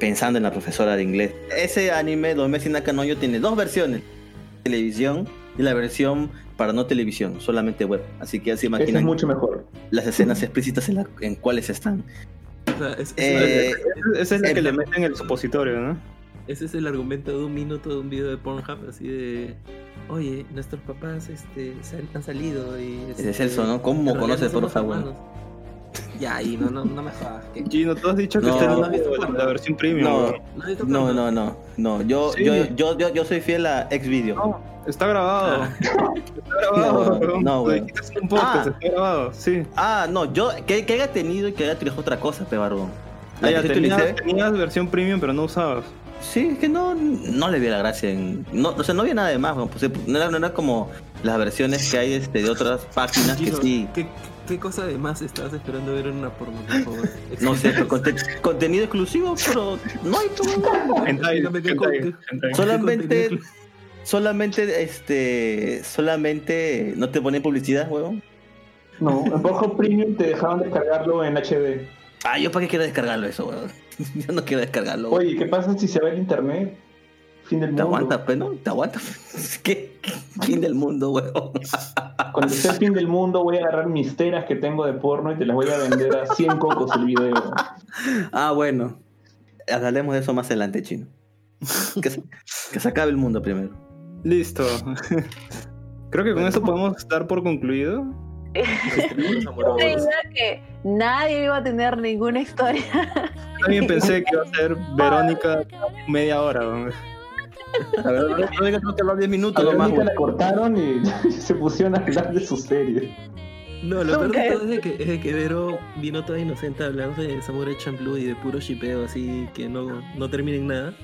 C: pensando en la profesora de inglés. Ese anime, Domestic Nakanoyo, tiene dos versiones. Televisión y la versión para no televisión, solamente web. Así que ya se
D: Ese es
C: imaginan
D: mucho mejor.
C: las escenas explícitas en, la- en cuáles están.
B: O sea, es- es-
C: Eh,
A: Ese es el que
C: eh,
A: le meten el supositorio, ¿no?
B: Ese es el argumento de un minuto de un video de Pornhub, así de... Oye, nuestros papás este, han, salido y...
C: Ese
B: este,
C: Celso, ¿no? ¿Cómo conoces Pornhub.
B: Ya, y no, no, no me jodas. que-
A: Gino, tú has dicho que
C: No.
A: está en
B: ¿No has visto
A: la, la versión premium.
C: No.
B: ¿No
C: No, no, no, no. Yo,
A: Sí.
C: yo, yo, yo, yo soy fiel a Xvideo.
A: No, está grabado.
B: Ah.
A: Está grabado.
C: No, no, güey.
A: un podcast,
C: Ah.
A: está grabado, sí.
C: Ah, no, yo, que, que haya tenido y que haya utilizado otra cosa, pe barbón.
A: Ah, ya,
C: que sí
A: tenías, tenías versión premium, pero no usabas.
C: sí, es que no, no le vi la gracia en. No, o sea, no había nada de más, weón, pues, no, era, no era como las versiones que hay este, de otras páginas que sí.
B: ¿qué, qué cosa de más estabas esperando ver en una porno, por favor?
C: No sé, pero conte- contenido exclusivo, pero no hay todo. Solamente? Solamente, este, solamente no te ponen publicidad, huevón.
D: No, en Pornhub Premium te dejaban descargarlo en HD.
C: Ah, yo para qué quiero descargarlo eso, huevón. Yo no quiero descargarlo. huevón.
D: Oye, ¿qué pasa si se va el internet? Fin del
C: Te
D: mundo.
C: aguanta, pues, ¿no? Te aguanta. ¿Qué? Fin del mundo, huevón.
D: Cuando sea el fin del mundo voy a agarrar mis teras que tengo de porno y te las voy a vender a 100 cocos el video.
C: Ah, bueno. Hablaremos de eso más adelante, chino. Que se, que se acabe el mundo primero.
A: Listo. Creo que con eso podemos dar por concluido.
E: Creía que nadie iba a tener ninguna historia.
A: También pensé que iba a ser Verónica media hora.
C: A ver, no no no te hablo 10
D: A
C: minutos nomás,
D: Verónica
C: huevón.
D: la cortaron y se pusieron a hablar de su serie.
B: No, lo peor de todo es de que, es de que Vero vino toda inocente hablando de Samurai Champloo y de puro shipeo así que no, no termina en nada.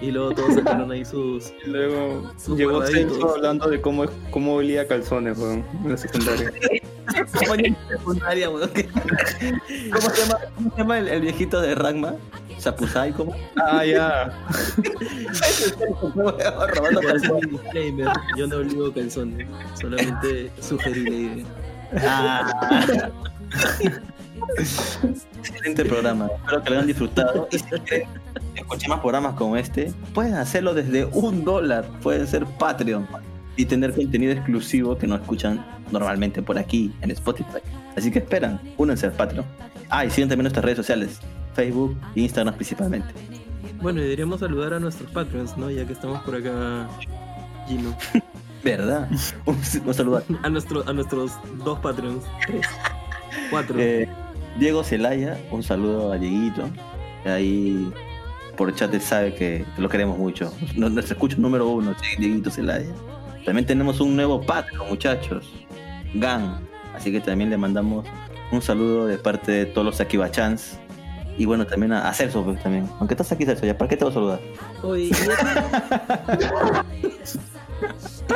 B: Y luego todos sacaron ahí sus...
A: Y luego
B: Sus
A: llegó. Celso hablando de cómo, cómo olía calzones weón, en la secundaria.
C: Secundaria, weón, ¿Cómo se llama, cómo se llama el, el viejito de Ragma? ¿Sapusai? ¿Cómo?
A: Ah, ya.
C: Robando calzones.
B: yo no obligo calzones, solamente sugerí la idea.
C: Ah. Excelente programa. Espero que lo hayan disfrutado. Y si quieren escuchar más programas como este, pueden hacerlo desde un dólar. Pueden ser Patreon y tener contenido exclusivo que no escuchan normalmente por aquí en Spotify. Así que esperan, únanse al Patreon. Ah, y siguen también nuestras redes sociales: Facebook e Instagram principalmente.
B: Bueno, y deberíamos saludar a nuestros Patreons, ¿no? Ya que estamos por acá, Gino.
C: ¿Verdad? Un, saludo a
B: A, nuestro, a nuestros dos Patreons. Tres. Cuatro.
C: Eh, Diego Celaya, un saludo a Dieguito. Ahí por chat él sabe que lo queremos mucho. Nos- Nuestro escucho número uno, sí, Dieguito Celaya. También tenemos un nuevo Patreon, muchachos. Gan. Así que también le mandamos un saludo de parte de todos los Akibachans. Y bueno, también a, a Celso, pues también. Aunque estás aquí, Celso, ¿ya para qué te voy a saludar?
B: Oye,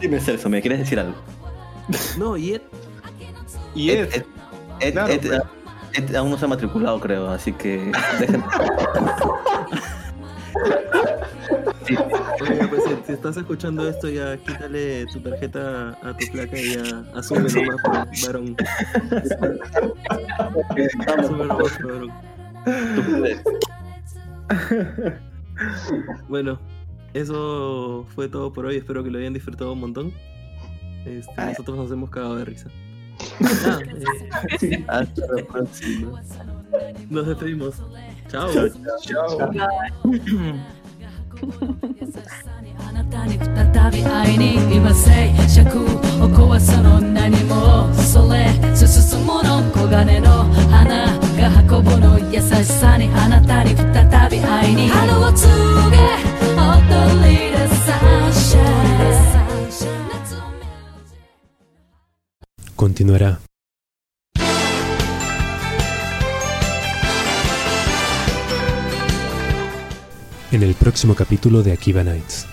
C: Dime, Celso, ¿me quieres decir algo?
B: No, y Ed,
A: Y
C: Ed,
A: es.
C: Ed- Ed-
A: Claro,
C: Ed-
A: pues.
C: Ed aún no se ha matriculado, creo, así que dejen. Sí,
B: Oiga, pues si, si estás escuchando esto, ya quítale tu tarjeta a tu placa y ya asume nomás por varón. Asume nomás varón.
C: tú puedes.
B: Bueno, eso fue todo por hoy. Espero que lo hayan disfrutado un montón. Este,
C: Ay.
B: nosotros nos hemos cagado de risa. Ah, eh,
C: Hasta la próxima.
B: nos despedimos. Chao.
A: Chao.
F: あなたに再び会いに今静寂を壊すの何もそれ進むの黄金の花が運ぶの優しさにあなたに再び会いに春を告げ踊り出サ
G: Continuará. En el próximo capítulo de Akiba Nights.